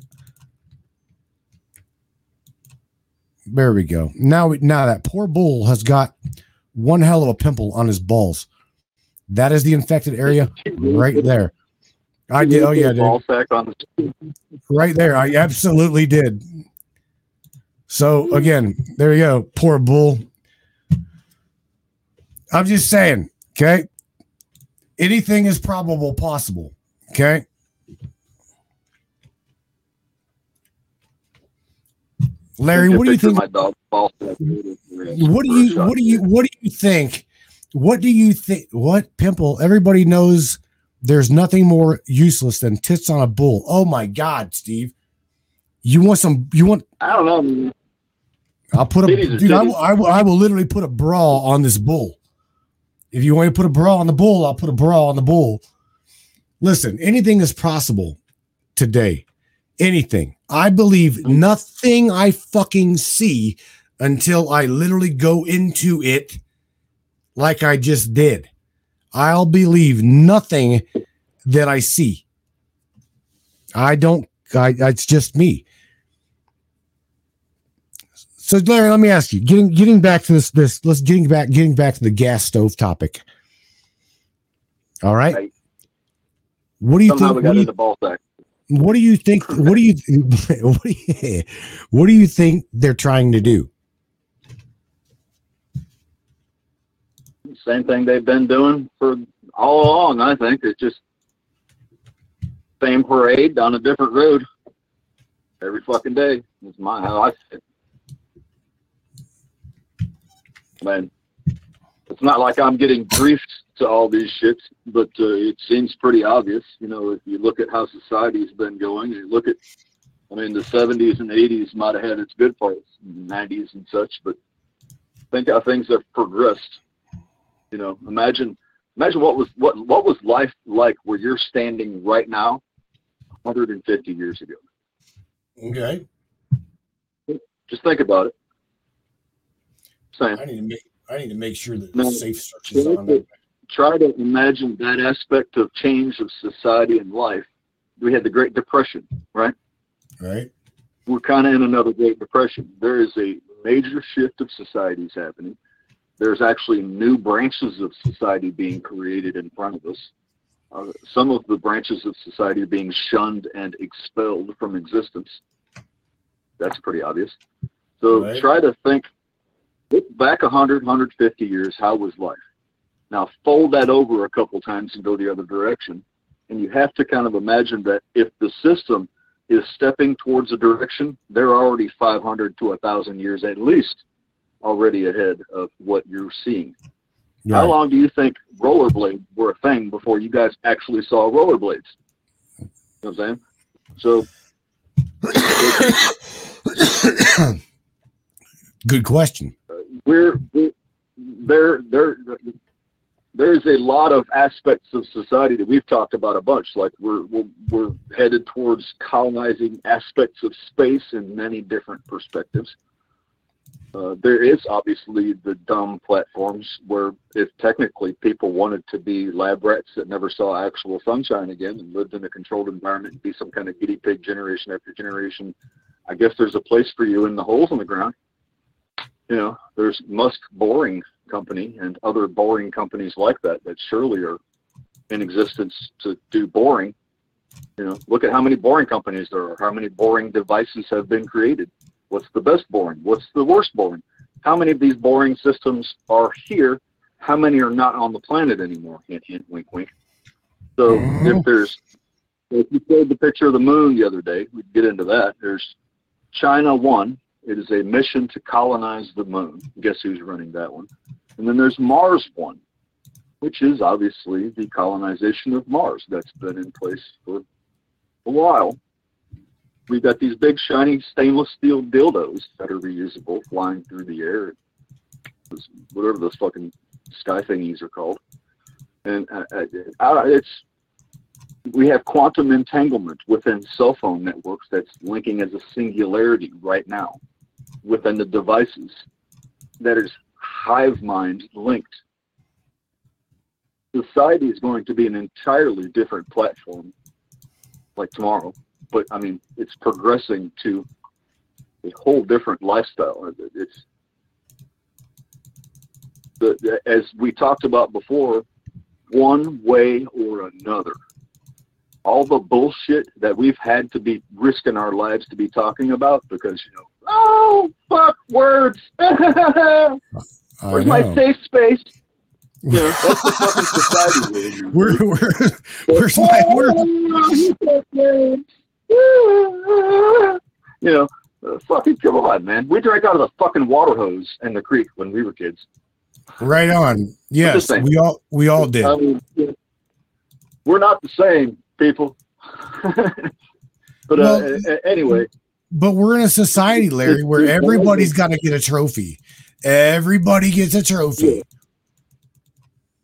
There we go. Now, now that poor bull has got one hell of a pimple on his balls. That is the infected area right there. I did. Oh yeah, dude. Ball sack on the right there. I absolutely did. So again, there you go. Poor bull. I'm just saying. Okay. Anything is probable possible. Okay. Larry, what do you think? What do you what do you what do you think what do you think what pimple everybody knows there's nothing more useless than tits on a bull. Oh my god steve. You want some you want I don't know. i'll put a dude I will, I, will, I will literally put a bra on this bull. If you want to put a bra on the bull i'll put a bra on the bull. Listen anything is possible today. Anything. I believe nothing i fucking see until I literally go into it like I just did. I'll believe nothing that I see. I don't, I, it's just me. So Larry, let me ask you, getting getting back to this, this let's getting back, getting back to the gas stove topic. All right. Right. What do you Somehow think? What do you, into ball sack. what do you think? What do you, what do you, what do you think they're trying to do? Same thing they've been doing for all along. I think it's just same parade on a different road every fucking day. Is my how I see it. Man, it's not like I'm getting briefed to all these shits, but uh, it seems pretty obvious. You know, if you look at how society's been going, you look at, I mean, the 70s and 80s might have had its good parts, 90s and such, but think how things have progressed. You know, imagine imagine what was what what was life like where you're standing right now, 150 years ago. Okay. Just think about it. Saying, I need to make I need to make sure that No. safe search is on there. try to imagine that aspect of change of society and life. We had the Great Depression, right? Right. We're kind of in another Great Depression. There is a major shift of societies happening. There's actually new branches of society being created in front of us. Uh, some of the branches of society are being shunned and expelled from existence. That's pretty obvious. So Right. try to think look back 100, 150 years, how was life? Now fold that over a couple times and go the other direction. And you have to kind of imagine that if the system is stepping towards a direction, they're already 500 to 1,000 years at least already ahead of what you're seeing. How long do you think rollerblades were a thing before you guys actually saw rollerblades? You know what I'm saying? So Good question. Uh, we're, we're there. There. There's a lot of aspects of society that we've talked about a bunch. Like we're we're, we're headed towards colonizing aspects of space in many different perspectives. Uh, there is obviously the dumb platforms where if technically people wanted to be lab rats that never saw actual sunshine again and lived in a controlled environment and be some kind of guinea pig generation after generation, I guess there's a place for you in the holes in the ground. You know, there's Musk Boring Company and other boring companies like that that surely are in existence to do boring. You know, look at how many boring companies there are, how many boring devices have been created What's the best boring? What's the worst boring? How many of these boring systems are here? How many are not on the planet anymore? Hint, hint, wink, wink. So mm-hmm. if there's, if you showed the picture of the moon the other day, we'd get into that. There's China One. It is a mission to colonize the moon. Guess who's running that one? And then there's Mars One, which is obviously the colonization of Mars that's been in place for a while we've got these big shiny stainless steel dildos that are reusable flying through the air. Whatever those fucking sky thingies are called. And uh, uh, uh, it's we have quantum entanglement within cell phone networks that's linking as a singularity right now within the devices that is hive mind linked. Society is going to be an entirely different platform like tomorrow but I mean, it's progressing to a whole different lifestyle. It's the, as we talked about before, one way or another. All the bullshit that we've had to be risking our lives to be talking about because, you know, oh, fuck words. Where's my safe space? You know, that's the fucking society. Where, where, where's my word? You know, fucking come on, man. We drank out of the fucking water hose in the creek when we were kids. Right on. Yes, we all we all did. I mean, we're not the same people. but uh, well, uh, anyway. But we're in a society, Larry, where everybody's got to get a trophy. Everybody gets a trophy. Yeah.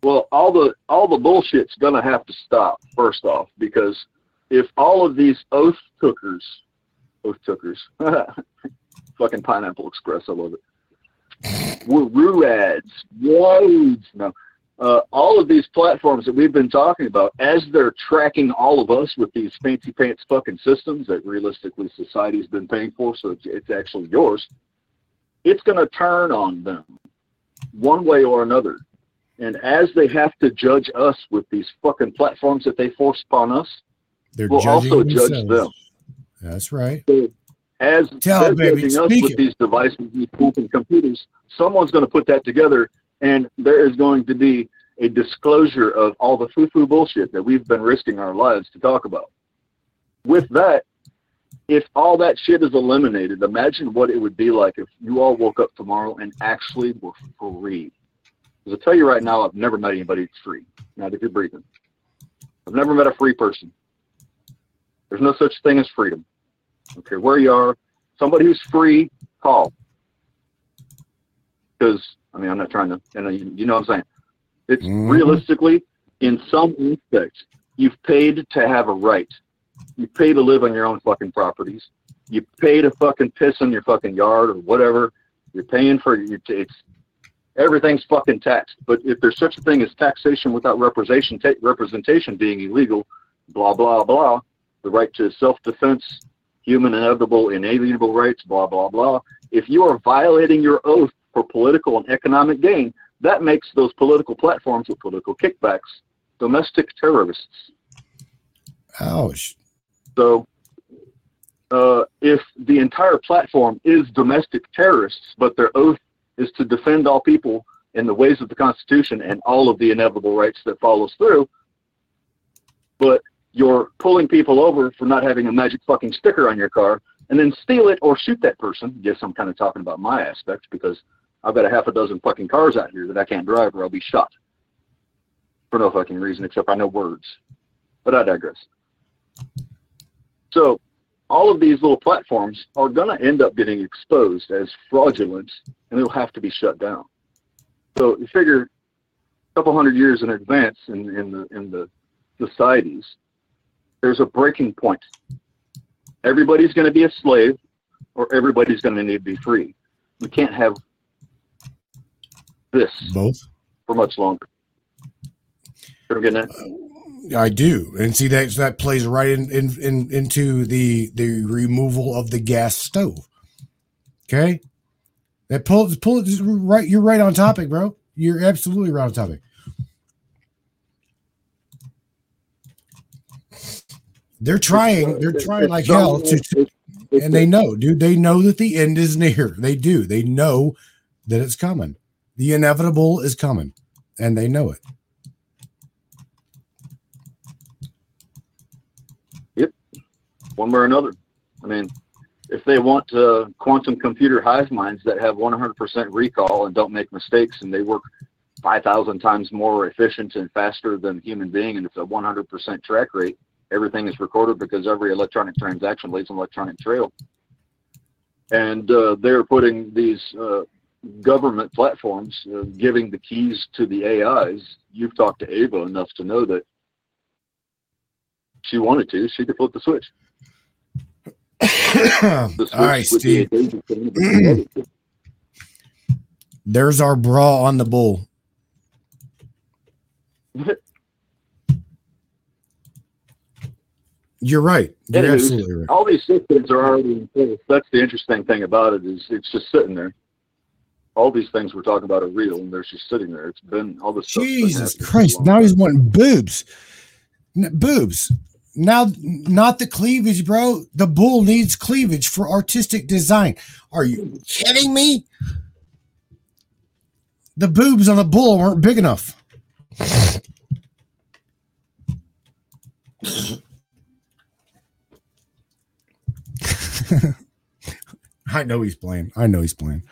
Well, all the all the bullshit's gonna have to stop first off because if all of these oath tookers, oath tookers, fucking Pineapple Express, I love it, were ruads, woads, no, uh, all of these platforms that we've been talking about, as they're tracking all of us with these fancy pants fucking systems that realistically society's been paying for, so it's, it's actually yours, it's going to turn on them one way or another. And as they have to judge us with these fucking platforms that they force upon us, they're will also themselves. judge them. That's right. So as Tell they're baby, judging us with it. these devices, these computers, someone's going to put that together, and there is going to be a disclosure of all the foo-foo bullshit that we've been risking our lives to talk about. With that, if all that shit is eliminated, imagine what it would be like if you all woke up tomorrow and actually were free. Because I tell you right now, I've never met anybody that's free. Not if you're breathing. I've never met a free person. There's no such thing as freedom. Okay, where you are, somebody who's free, call. Because I mean, I'm not trying to, you know, you, you know what I'm saying. It's mm-hmm. realistically, in some aspects, you've paid to have a right. You pay to live on your own fucking properties. You pay to fucking piss in your fucking yard or whatever. You're paying for your. It's everything's fucking taxed. But if there's such a thing as taxation without representation, representation being illegal, blah blah blah, the right to self-defense, human inevitable inalienable rights, blah, blah, blah. If you are violating your oath for political and economic gain, that makes those political platforms with political kickbacks domestic terrorists. Ouch. So uh, if the entire platform is domestic terrorists, but their oath is to defend all people in the ways of the Constitution and all of the inevitable rights that follows through, but you're pulling people over for not having a magic fucking sticker on your car and then steal it or shoot that person. Yes, I'm kind of talking about my aspect because I've got a half a dozen fucking cars out here that I can't drive or I'll be shot for no fucking reason except I know words. But I digress. So all of these little platforms are going to end up getting exposed as fraudulent, and they'll have to be shut down. So you figure a couple hundred years in advance in, in the in the societies, there's a breaking point. Everybody's going to be a slave, or everybody's going to need to be free. We can't have this Both. for much longer. Ever getting that? I do, and see that that plays right in, in, in into the the removal of the gas stove. Okay, that pull pull it right. You're right on topic, bro. You're absolutely right on topic. They're trying. They're trying like hell to, to and they know, dude. They know that the end is near. They do. They know that it's coming. The inevitable is coming, and they know it. Yep, one way or another. I mean, if they want uh, quantum computer hive minds that have 100% recall and don't make mistakes and they work 5,000 times more efficient and faster than human being, and it's a 100% track rate, everything is recorded because every electronic transaction leaves an electronic trail. And uh, they're putting these uh, government platforms uh, giving the keys to the AIs. You've talked to Ava enough to know that she wanted to, she could flip the switch. All right, Steve. There's our bra on the bull. You're right. You're absolutely right. All these systems are already in place. That's the interesting thing about it is it's just sitting there. All these things we're talking about are real, and they're just sitting there. It's been all this. Jesus Christ! Now he's wanting boobs. boobs now not the cleavage bro the bull needs cleavage for artistic design are you kidding me the boobs on the bull weren't big enough i know he's playing i know he's playing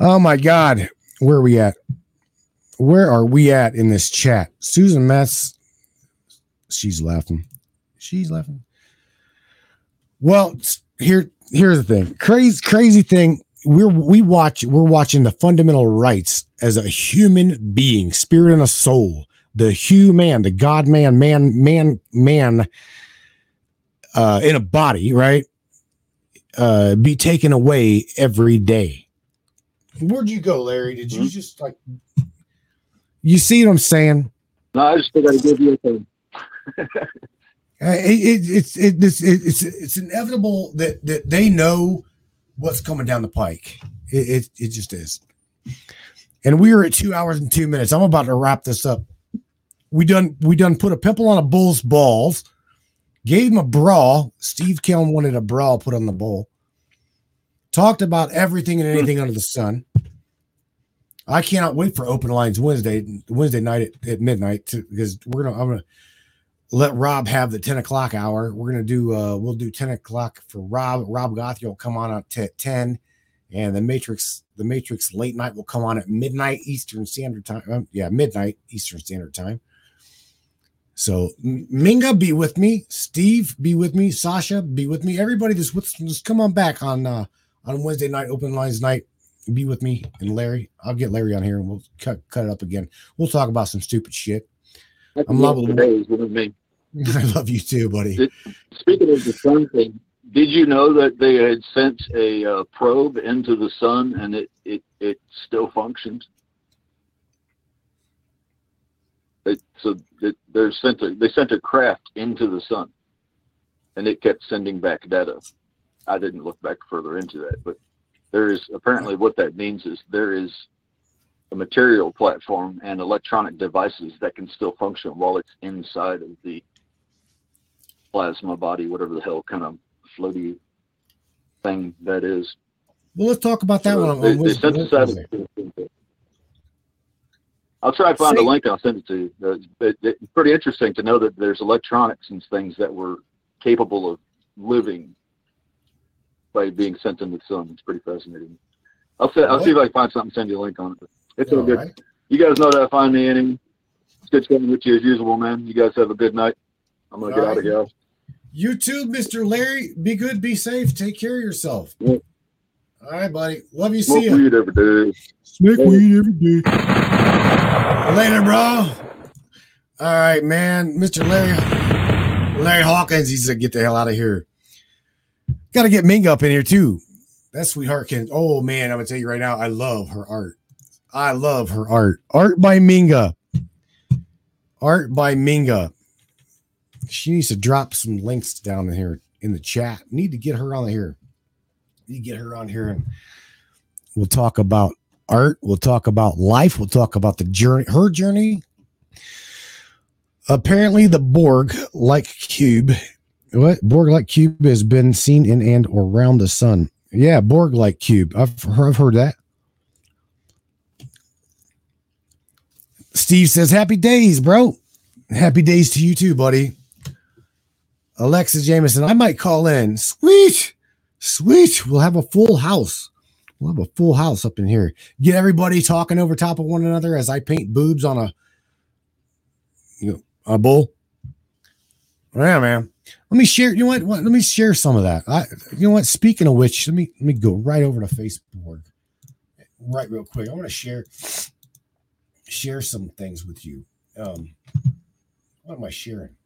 oh my god where are we at where are we at in this chat susan mess she's laughing. She's laughing. Well, here here's the thing. Crazy crazy thing. We're we watch we're watching the fundamental rights as a human being, spirit and a soul. The human, the God man, man, man, man uh in a body, right? Uh be taken away every day. Where'd you go, Larry? Did you mm-hmm. just like you see what I'm saying? No, I just gotta give you a thing. Uh, it, it, it's it, it's it's it's inevitable that that they know what's coming down the pike. It, it it just is. And we are at two hours and two minutes. I'm about to wrap this up. We done we done put a pimple on a bull's balls. Gave him a brawl. Steve Kelm wanted a brawl put on the bowl. Talked about everything and anything under the sun. I cannot wait for open lines Wednesday Wednesday night at, at midnight to, because we're gonna I'm gonna let Rob have the 10 o'clock hour. We're gonna do uh we'll do 10 o'clock for Rob. Rob Gothier will come on at 10, and the Matrix, the Matrix late night will come on at midnight Eastern Standard Time. Um, yeah, midnight Eastern Standard Time. So Minga, be with me. Steve, be with me. Sasha, be with me. Everybody just just come on back on uh on Wednesday night, open lines night. Be with me and Larry. I'll get Larry on here and we'll cut cut it up again. We'll talk about some stupid shit. I'm loving with me. I love you too, buddy. Did, speaking of the sun thing, did you know that they had sent a uh, probe into the sun and it it, it still functions? It, so it, they sent a, they sent a craft into the sun, and it kept sending back data. I didn't look back further into that, but there is apparently what that means is there is a material platform and electronic devices that can still function while it's inside of the plasma body, whatever the hell kind of floaty thing that is. Well, let's talk about that so one. They, they synthesized I'll try to find a link. and I'll send it to you. It, it's pretty interesting to know that there's electronics and things that were capable of living by being sent into the sun. It's pretty fascinating. I'll, say, I'll see if I can find something. Send you a link on it. It's all good. Right. You guys know that I find me It's good chatting with you as usual, man. You guys have a good night. I'm gonna all get right. out of here. You too, Mr. Larry. Be good, be safe, take care of yourself. Yeah. All right, buddy. Love you. Smoke See you. weed every day. Smoke weed every day. Later, bro. All right, man. Mr. Larry Larry Hawkins, he said, get the hell out of here. Gotta get Ming up in here too. That sweetheart can. Oh man, I'm gonna tell you right now, I love her art. I love her art. Art by Minga. Art by Minga. She needs to drop some links down in here in the chat. Need to get her on here. To get her on here and we'll talk about art. We'll talk about life. We'll talk about the journey, her journey. Apparently, the Borg like cube. What Borg like cube has been seen in and around the sun. Yeah, Borg like cube. I've heard, I've heard that. Steve says, Happy days, bro. Happy days to you too, buddy. Alexa Jameson, I might call in. Sweet, sweet. We'll have a full house. We'll have a full house up in here. Get everybody talking over top of one another as I paint boobs on a you know, a bull. Yeah, man. Let me share. You know what? what? Let me share some of that. I, you know what? Speaking of which, let me let me go right over to Facebook, right real quick. I want to share share some things with you. Um, what am I sharing?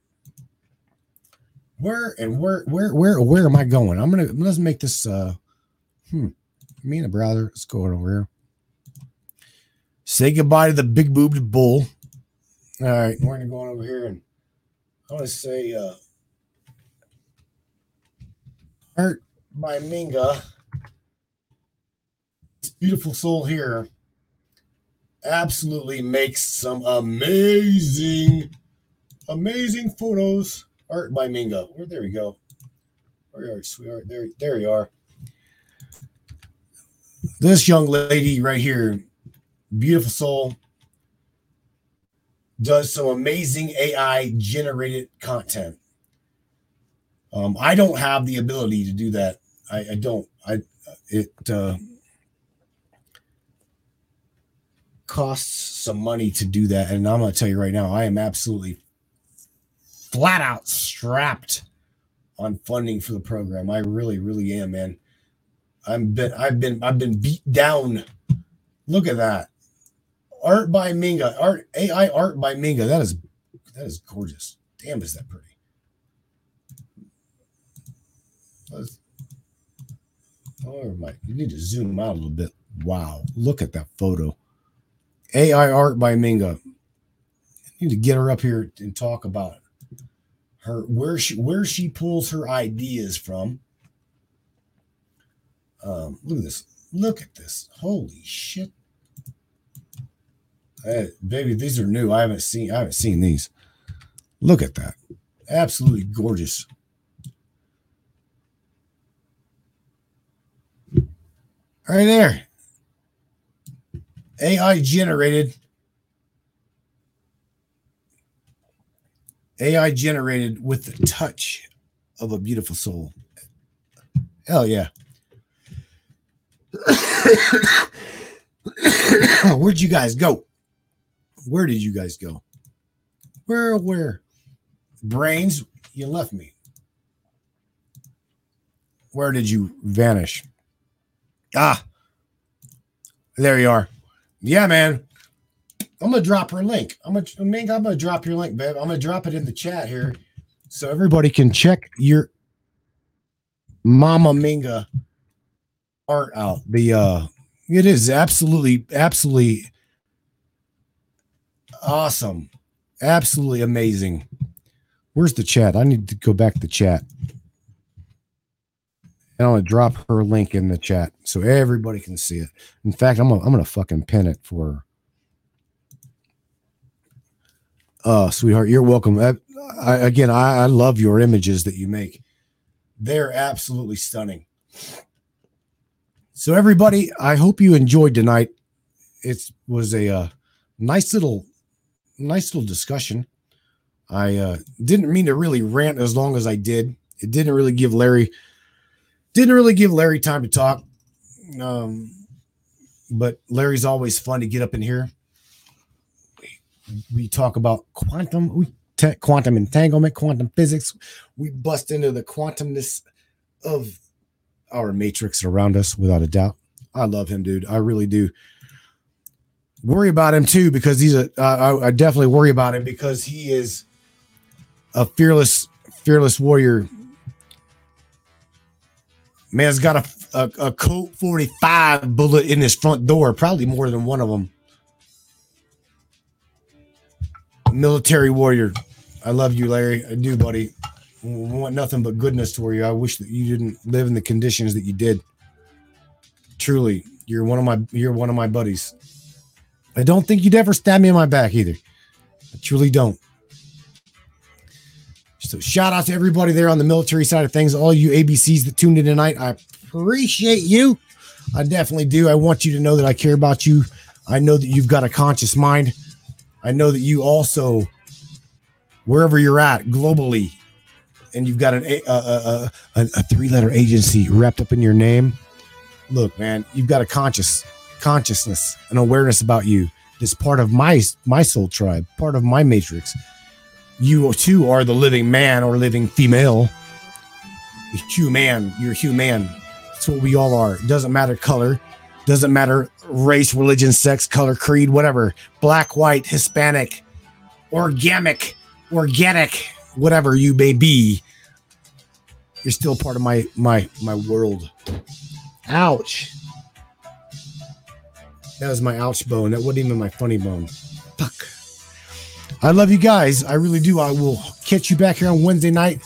Where and where where where where am I going? I'm gonna let's make this. uh Hmm. Me and a brother. Let's go over here. Say goodbye to the big boobed bull. All right, we're gonna go over here and I want to say uh art by Minga. This beautiful soul here absolutely makes some amazing, amazing photos. Art by Minga. Where there we go. Where are sweetheart? There, there you are. This young lady right here, beautiful soul, does some amazing AI generated content. Um, I don't have the ability to do that. I, I don't. I it uh, costs some money to do that, and I'm going to tell you right now, I am absolutely flat out strapped on funding for the program. I really, really am, man. I'm been, I've been, I've been beat down. Look at that art by Minga, art AI art by Minga. That is that is gorgeous. Damn, is that pretty? Oh my! You need to zoom out a little bit. Wow, look at that photo. AI art by Minga. You need to get her up here and talk about her where she where she pulls her ideas from. Um, look at this. Look at this. Holy shit. Hey, baby, these are new. I haven't seen I haven't seen these. Look at that. Absolutely gorgeous. Right there. AI generated. AI generated with the touch of a beautiful soul. Hell yeah. Where'd you guys go? Where did you guys go? Where, where? Brains, you left me. Where did you vanish? Ah, there you are. Yeah, man. I'm gonna drop her link. I'm gonna, Ming, I'm gonna drop your link, babe. I'm gonna drop it in the chat here, so everybody can check your Mama Minga art out. The uh, it is absolutely, absolutely awesome, absolutely amazing. Where's the chat? I need to go back to chat. And I'm gonna drop her link in the chat so everybody can see it. In fact, I'm gonna, I'm gonna fucking pin it for her. Uh, sweetheart, you're welcome. I, I, again, I, I love your images that you make. They're absolutely stunning. So, everybody, I hope you enjoyed tonight. It was a uh, nice little, nice little discussion. I uh, didn't mean to really rant as long as I did. It didn't really give Larry, didn't really give Larry time to talk. Um, but Larry's always fun to get up in here we talk about quantum we te- quantum entanglement, quantum physics. We bust into the quantumness of our matrix around us without a doubt. I love him, dude. I really do. Worry about him too because he's a. Uh, I, I definitely worry about him because he is a fearless, fearless warrior. Man's got a a, a Colt 45 bullet in his front door, probably more than one of them. Military warrior. I love you, Larry. I do, buddy. I want nothing but goodness for you. I wish that you didn't live in the conditions that you did. Truly, you're one of my you're one of my buddies. I don't think you'd ever stab me in my back either. I truly don't. So shout out to everybody there on the military side of things, all you ABCs that tuned in tonight. I appreciate you. I definitely do. I want you to know that I care about you. I know that you've got a conscious mind. I know that you also, wherever you're at globally, and you've got an, a, a, a, a three letter agency wrapped up in your name. Look, man, you've got a conscious consciousness and awareness about you. It's part of my my soul tribe, part of my matrix. You too are the living man or living female. Human, you're human. That's what we all are. It doesn't matter color, doesn't matter race, religion, sex, color, creed, whatever. Black, white, Hispanic, organic, organic, whatever you may be. You're still part of my my my world. Ouch. That was my ouch bone. That wasn't even my funny bone. Fuck. I love you guys. I really do. I will catch you back here on Wednesday night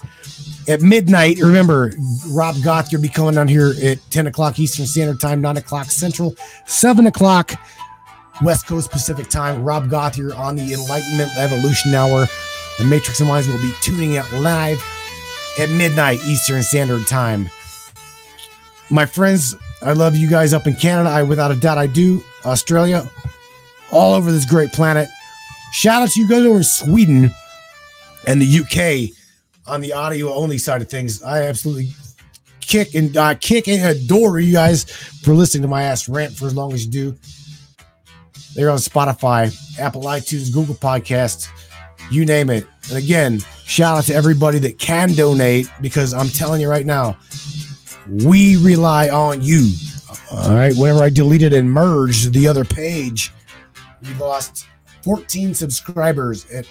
at midnight. Remember, Rob Goth, you'll be coming on here at 10 o'clock Eastern Standard Time, 9 o'clock Central, 7 o'clock West Coast Pacific Time. Rob Goth here on the Enlightenment Evolution Hour. The Matrix and Minds will be tuning out live at midnight Eastern Standard Time. My friends, I love you guys up in Canada. I, without a doubt, I do. Australia, all over this great planet. Shout out to you guys over in Sweden and the UK on the audio only side of things. I absolutely kick and uh, kick and adore you guys for listening to my ass rant for as long as you do. They're on Spotify, Apple iTunes, Google Podcasts, you name it. And again, shout out to everybody that can donate because I'm telling you right now, we rely on you. All right. Whenever I deleted and merged the other page, we lost 14 subscribers at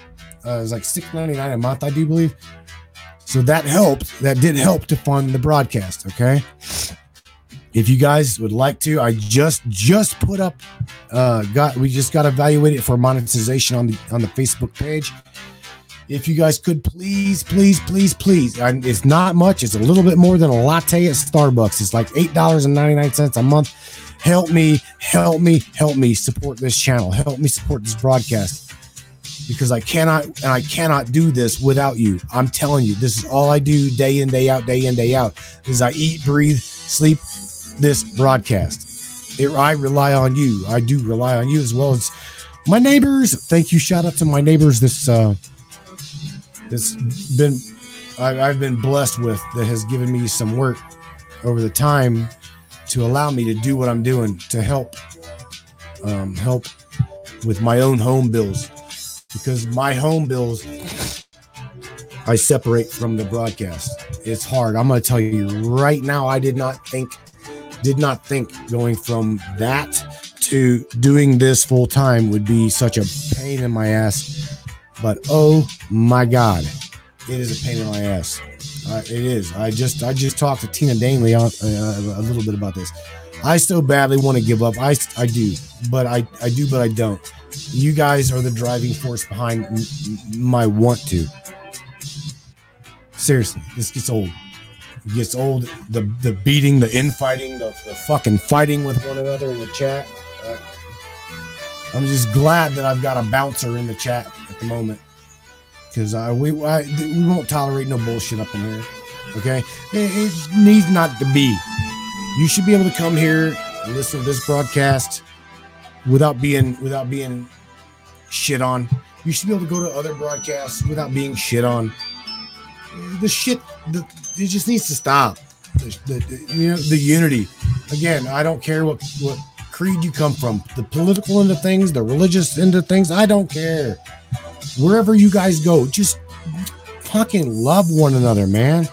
uh, it was like 6.99 a month, I do believe. So that helped. That did help to fund the broadcast. Okay. If you guys would like to, I just just put up uh got we just got evaluated for monetization on the on the Facebook page. If you guys could please, please, please, please, and it's not much. It's a little bit more than a latte at Starbucks. It's like eight dollars and ninety nine cents a month. Help me, help me, help me support this channel. Help me support this broadcast because I cannot and I cannot do this without you. I'm telling you, this is all I do day in, day out, day in, day out. Is I eat, breathe, sleep this broadcast. It, I rely on you. I do rely on you as well as my neighbors. Thank you. Shout out to my neighbors. This uh that's been I, I've been blessed with that has given me some work over the time to allow me to do what I'm doing to help um, help with my own home bills because my home bills I separate from the broadcast. It's hard. I'm going to tell you right now. I did not think, did not think going from that to doing this full time would be such a pain in my ass. But oh my God, it is a pain in my ass. Uh, it is. I just, I just talked to Tina Danley on, uh, a little bit about this. I so badly want to give up. I, I do, but I, I do, but I don't. You guys are the driving force behind my want to. Seriously, this gets old. It gets old. The the beating, the infighting, the, the fucking fighting with one another in the chat. Uh, I'm just glad that I've got a bouncer in the chat at the moment because I we I, we won't tolerate no bullshit up in here. Okay, it, it needs not to be. You should be able to come here and listen to this broadcast without being without being shit on. You should be able to go to other broadcasts without being shit on. The shit, the, it just needs to stop. The, the, the, you know, the unity. Again, I don't care what what creed you come from, the political end of things, the religious end of things. I don't care. wherever you guys go, just fucking love one another, man.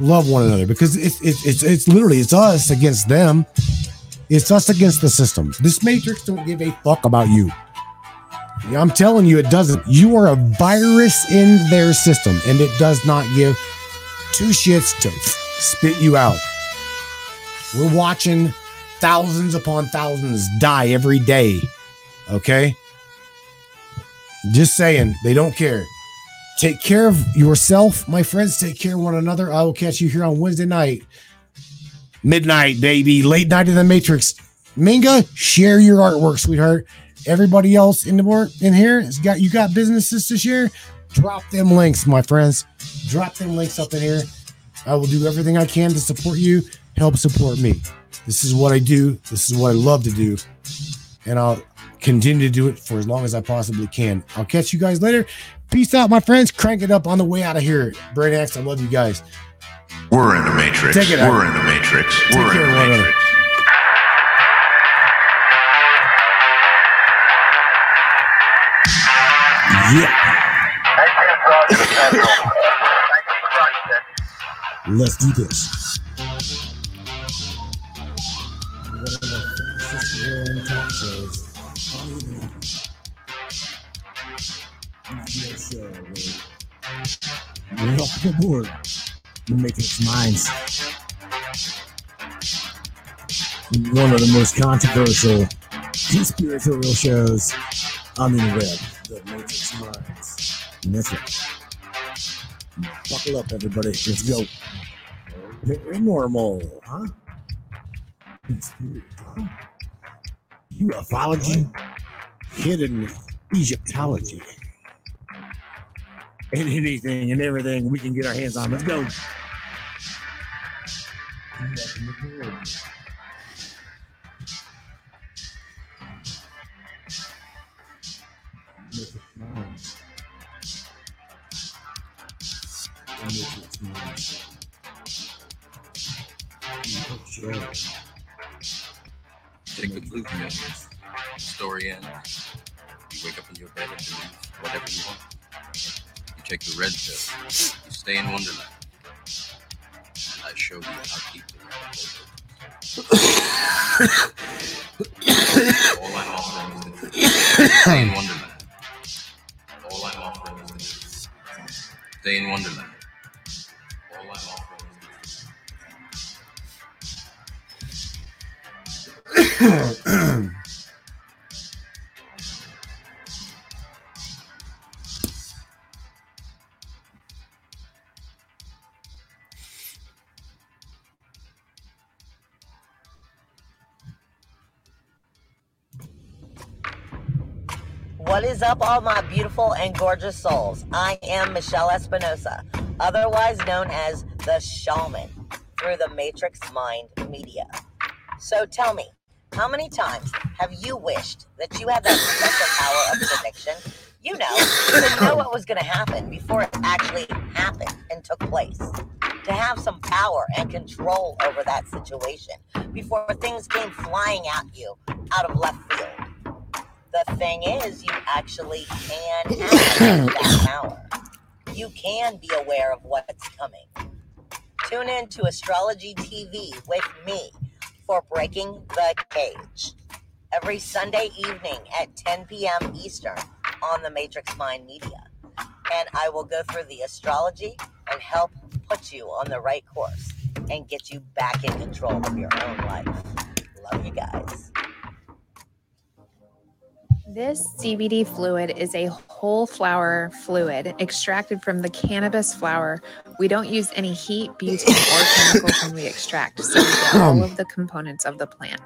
Love one another because it's it's it's, it's literally it's us against them. It's us against the system. This matrix don't give a fuck about you. I'm telling you, it doesn't. You are a virus in their system, and it does not give two shits to spit you out. We're watching thousands upon thousands die every day. Okay? Just saying, they don't care. Take care of yourself, my friends. Take care of one another. I will catch you here on Wednesday night. Midnight, baby. Late night in the Matrix. Minga, share your artwork, sweetheart. Everybody else in the work in here has got you got businesses to share. Drop them links, my friends. Drop them links up in here. I will do everything I can to support you, help support me. This is what I do. This is what I love to do. And I'll continue to do it for as long as I possibly can. I'll catch you guys later. Peace out, my friends. Crank it up on the way out of here. Brainiacs, I love you guys. We're in the Matrix. Take it out. We're in the Matrix. Take We're in the. Matrix. Yeah. Let's do this. One of the fastest growing talk shows on the internet. Radio show where- Welcome aboard Matrix Minds. One of the most controversial conspiratorial shows on the web, the Matrix Minds. And that's right. Buckle up, everybody. Let's go. Paranormal, huh? Conspiracy, huh? Ufology, hidden Egyptology, and anything and everything we can get our hands on. Let's go. Take the blue pill. Story ends. You wake up in your bed and believe whatever you want. You take the red pill. You stay in Wonderland. I show you how deeply you All I'm offering is the truth. Stay in Wonderland. All I'm offering is the truth. Stay in Wonderland. All I'm offering is the truth. What is up, all my beautiful and gorgeous souls? I am Michelle Espinosa, otherwise known as the Shaman, through the Matrix Mind Media. So tell me, how many times have you wished that you had that special power of prediction? You know, to know what was going to happen before it actually happened and took place. To have some power and control over that situation before things came flying at you out of left field. The thing is, you actually can have that power. You can be aware of what's coming. Tune in to Astrology TV with me for Breaking the Cage every Sunday evening at 10 p.m. Eastern on the Matrix Mind Media. And I will go through the astrology and help put you on the right course and get you back in control of your own life. Love you guys. This CBD fluid is a whole flower fluid extracted from the cannabis flower. We don't use any heat, butane, or chemicals when we extract, so we get all of the components of the plant.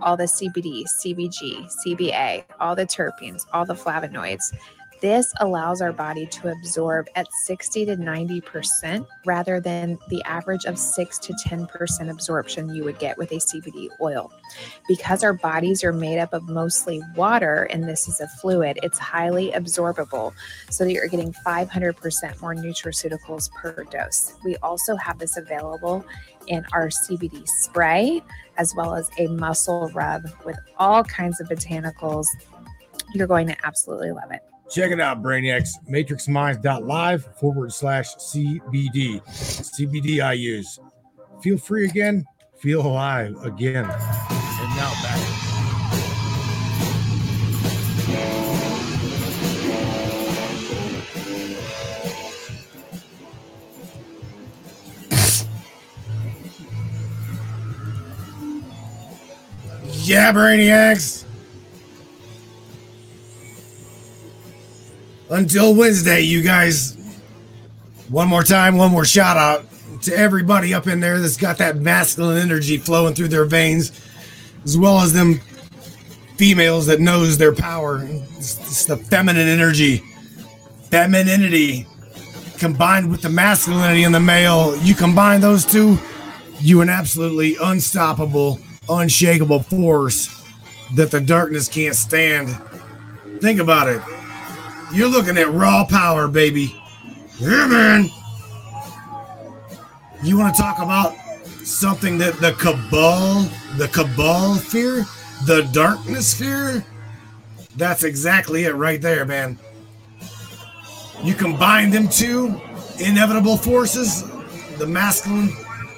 All the CBD, CBG, CBA, all the terpenes, all the flavonoids. This allows our body to absorb at 60 to 90% rather than the average of 6 to 10% absorption you would get with a CBD oil because our bodies are made up of mostly water and this is a fluid, it's highly absorbable so that you're getting 500% more nutraceuticals per dose. We also have this available in our CBD spray as well as a muscle rub with all kinds of botanicals. You're going to absolutely love it. Check it out, Brainiacs. MatrixMinds.live forward slash CBD. CBD I use. Feel free again. Feel alive again. And now back. Yeah, Brainiacs. Until Wednesday, you guys. One more time, one more shout out to everybody up in there that's got that masculine energy flowing through their veins, as well as them females that knows their power. It's, it's the feminine energy, femininity combined with the masculinity in the male. You combine those two, you an absolutely unstoppable, unshakable force that the darkness can't stand. Think about it. You're looking at raw power, baby. Yeah, man. You want to talk about something that the cabal, the cabal fear, the darkness fear? That's exactly it right there, man. You combine them two inevitable forces, the masculine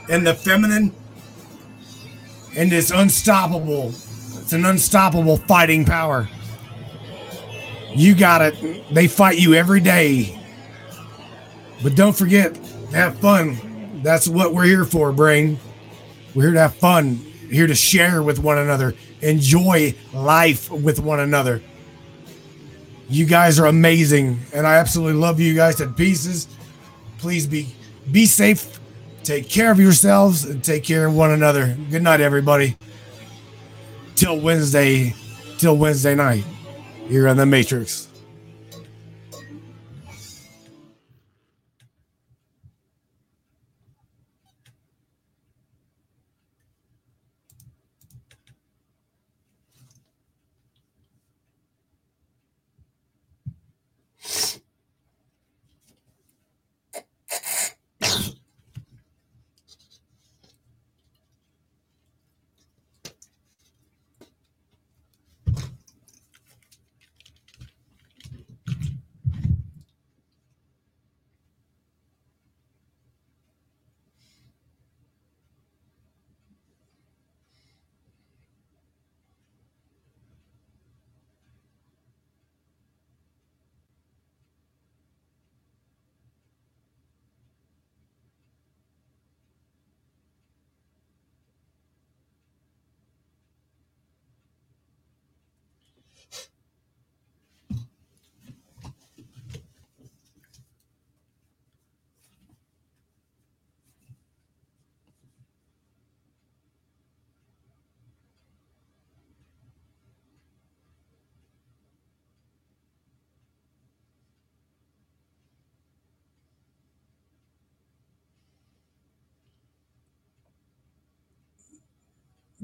and the feminine, and it's unstoppable. It's an unstoppable fighting power. You got it. They fight you every day. But don't forget, have fun. That's what we're here for, brain. We're here to have fun, here to share with one another, enjoy life with one another. You guys are amazing, and I absolutely love you guys to pieces. Please be be safe, take care of yourselves, and take care of one another. Good night, everybody. Till Wednesday, till Wednesday night. Here on the Matrix.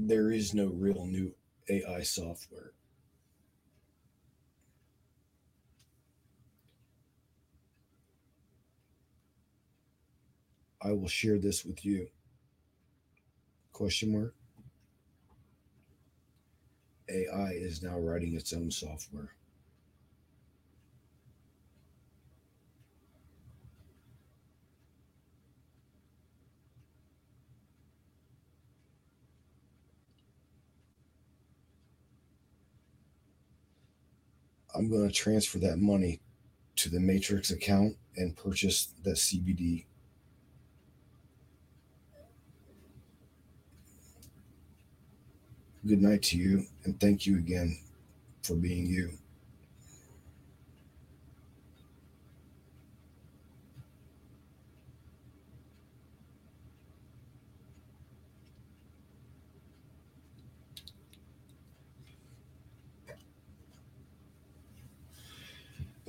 There is no real new AI software. I will share this with you. Question mark. AI is now writing its own software. I'm going to transfer that money to the Matrix account and purchase that CBD. Good night to you, and thank you again for being you.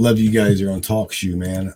Love you guys You're on TalkShoe, man.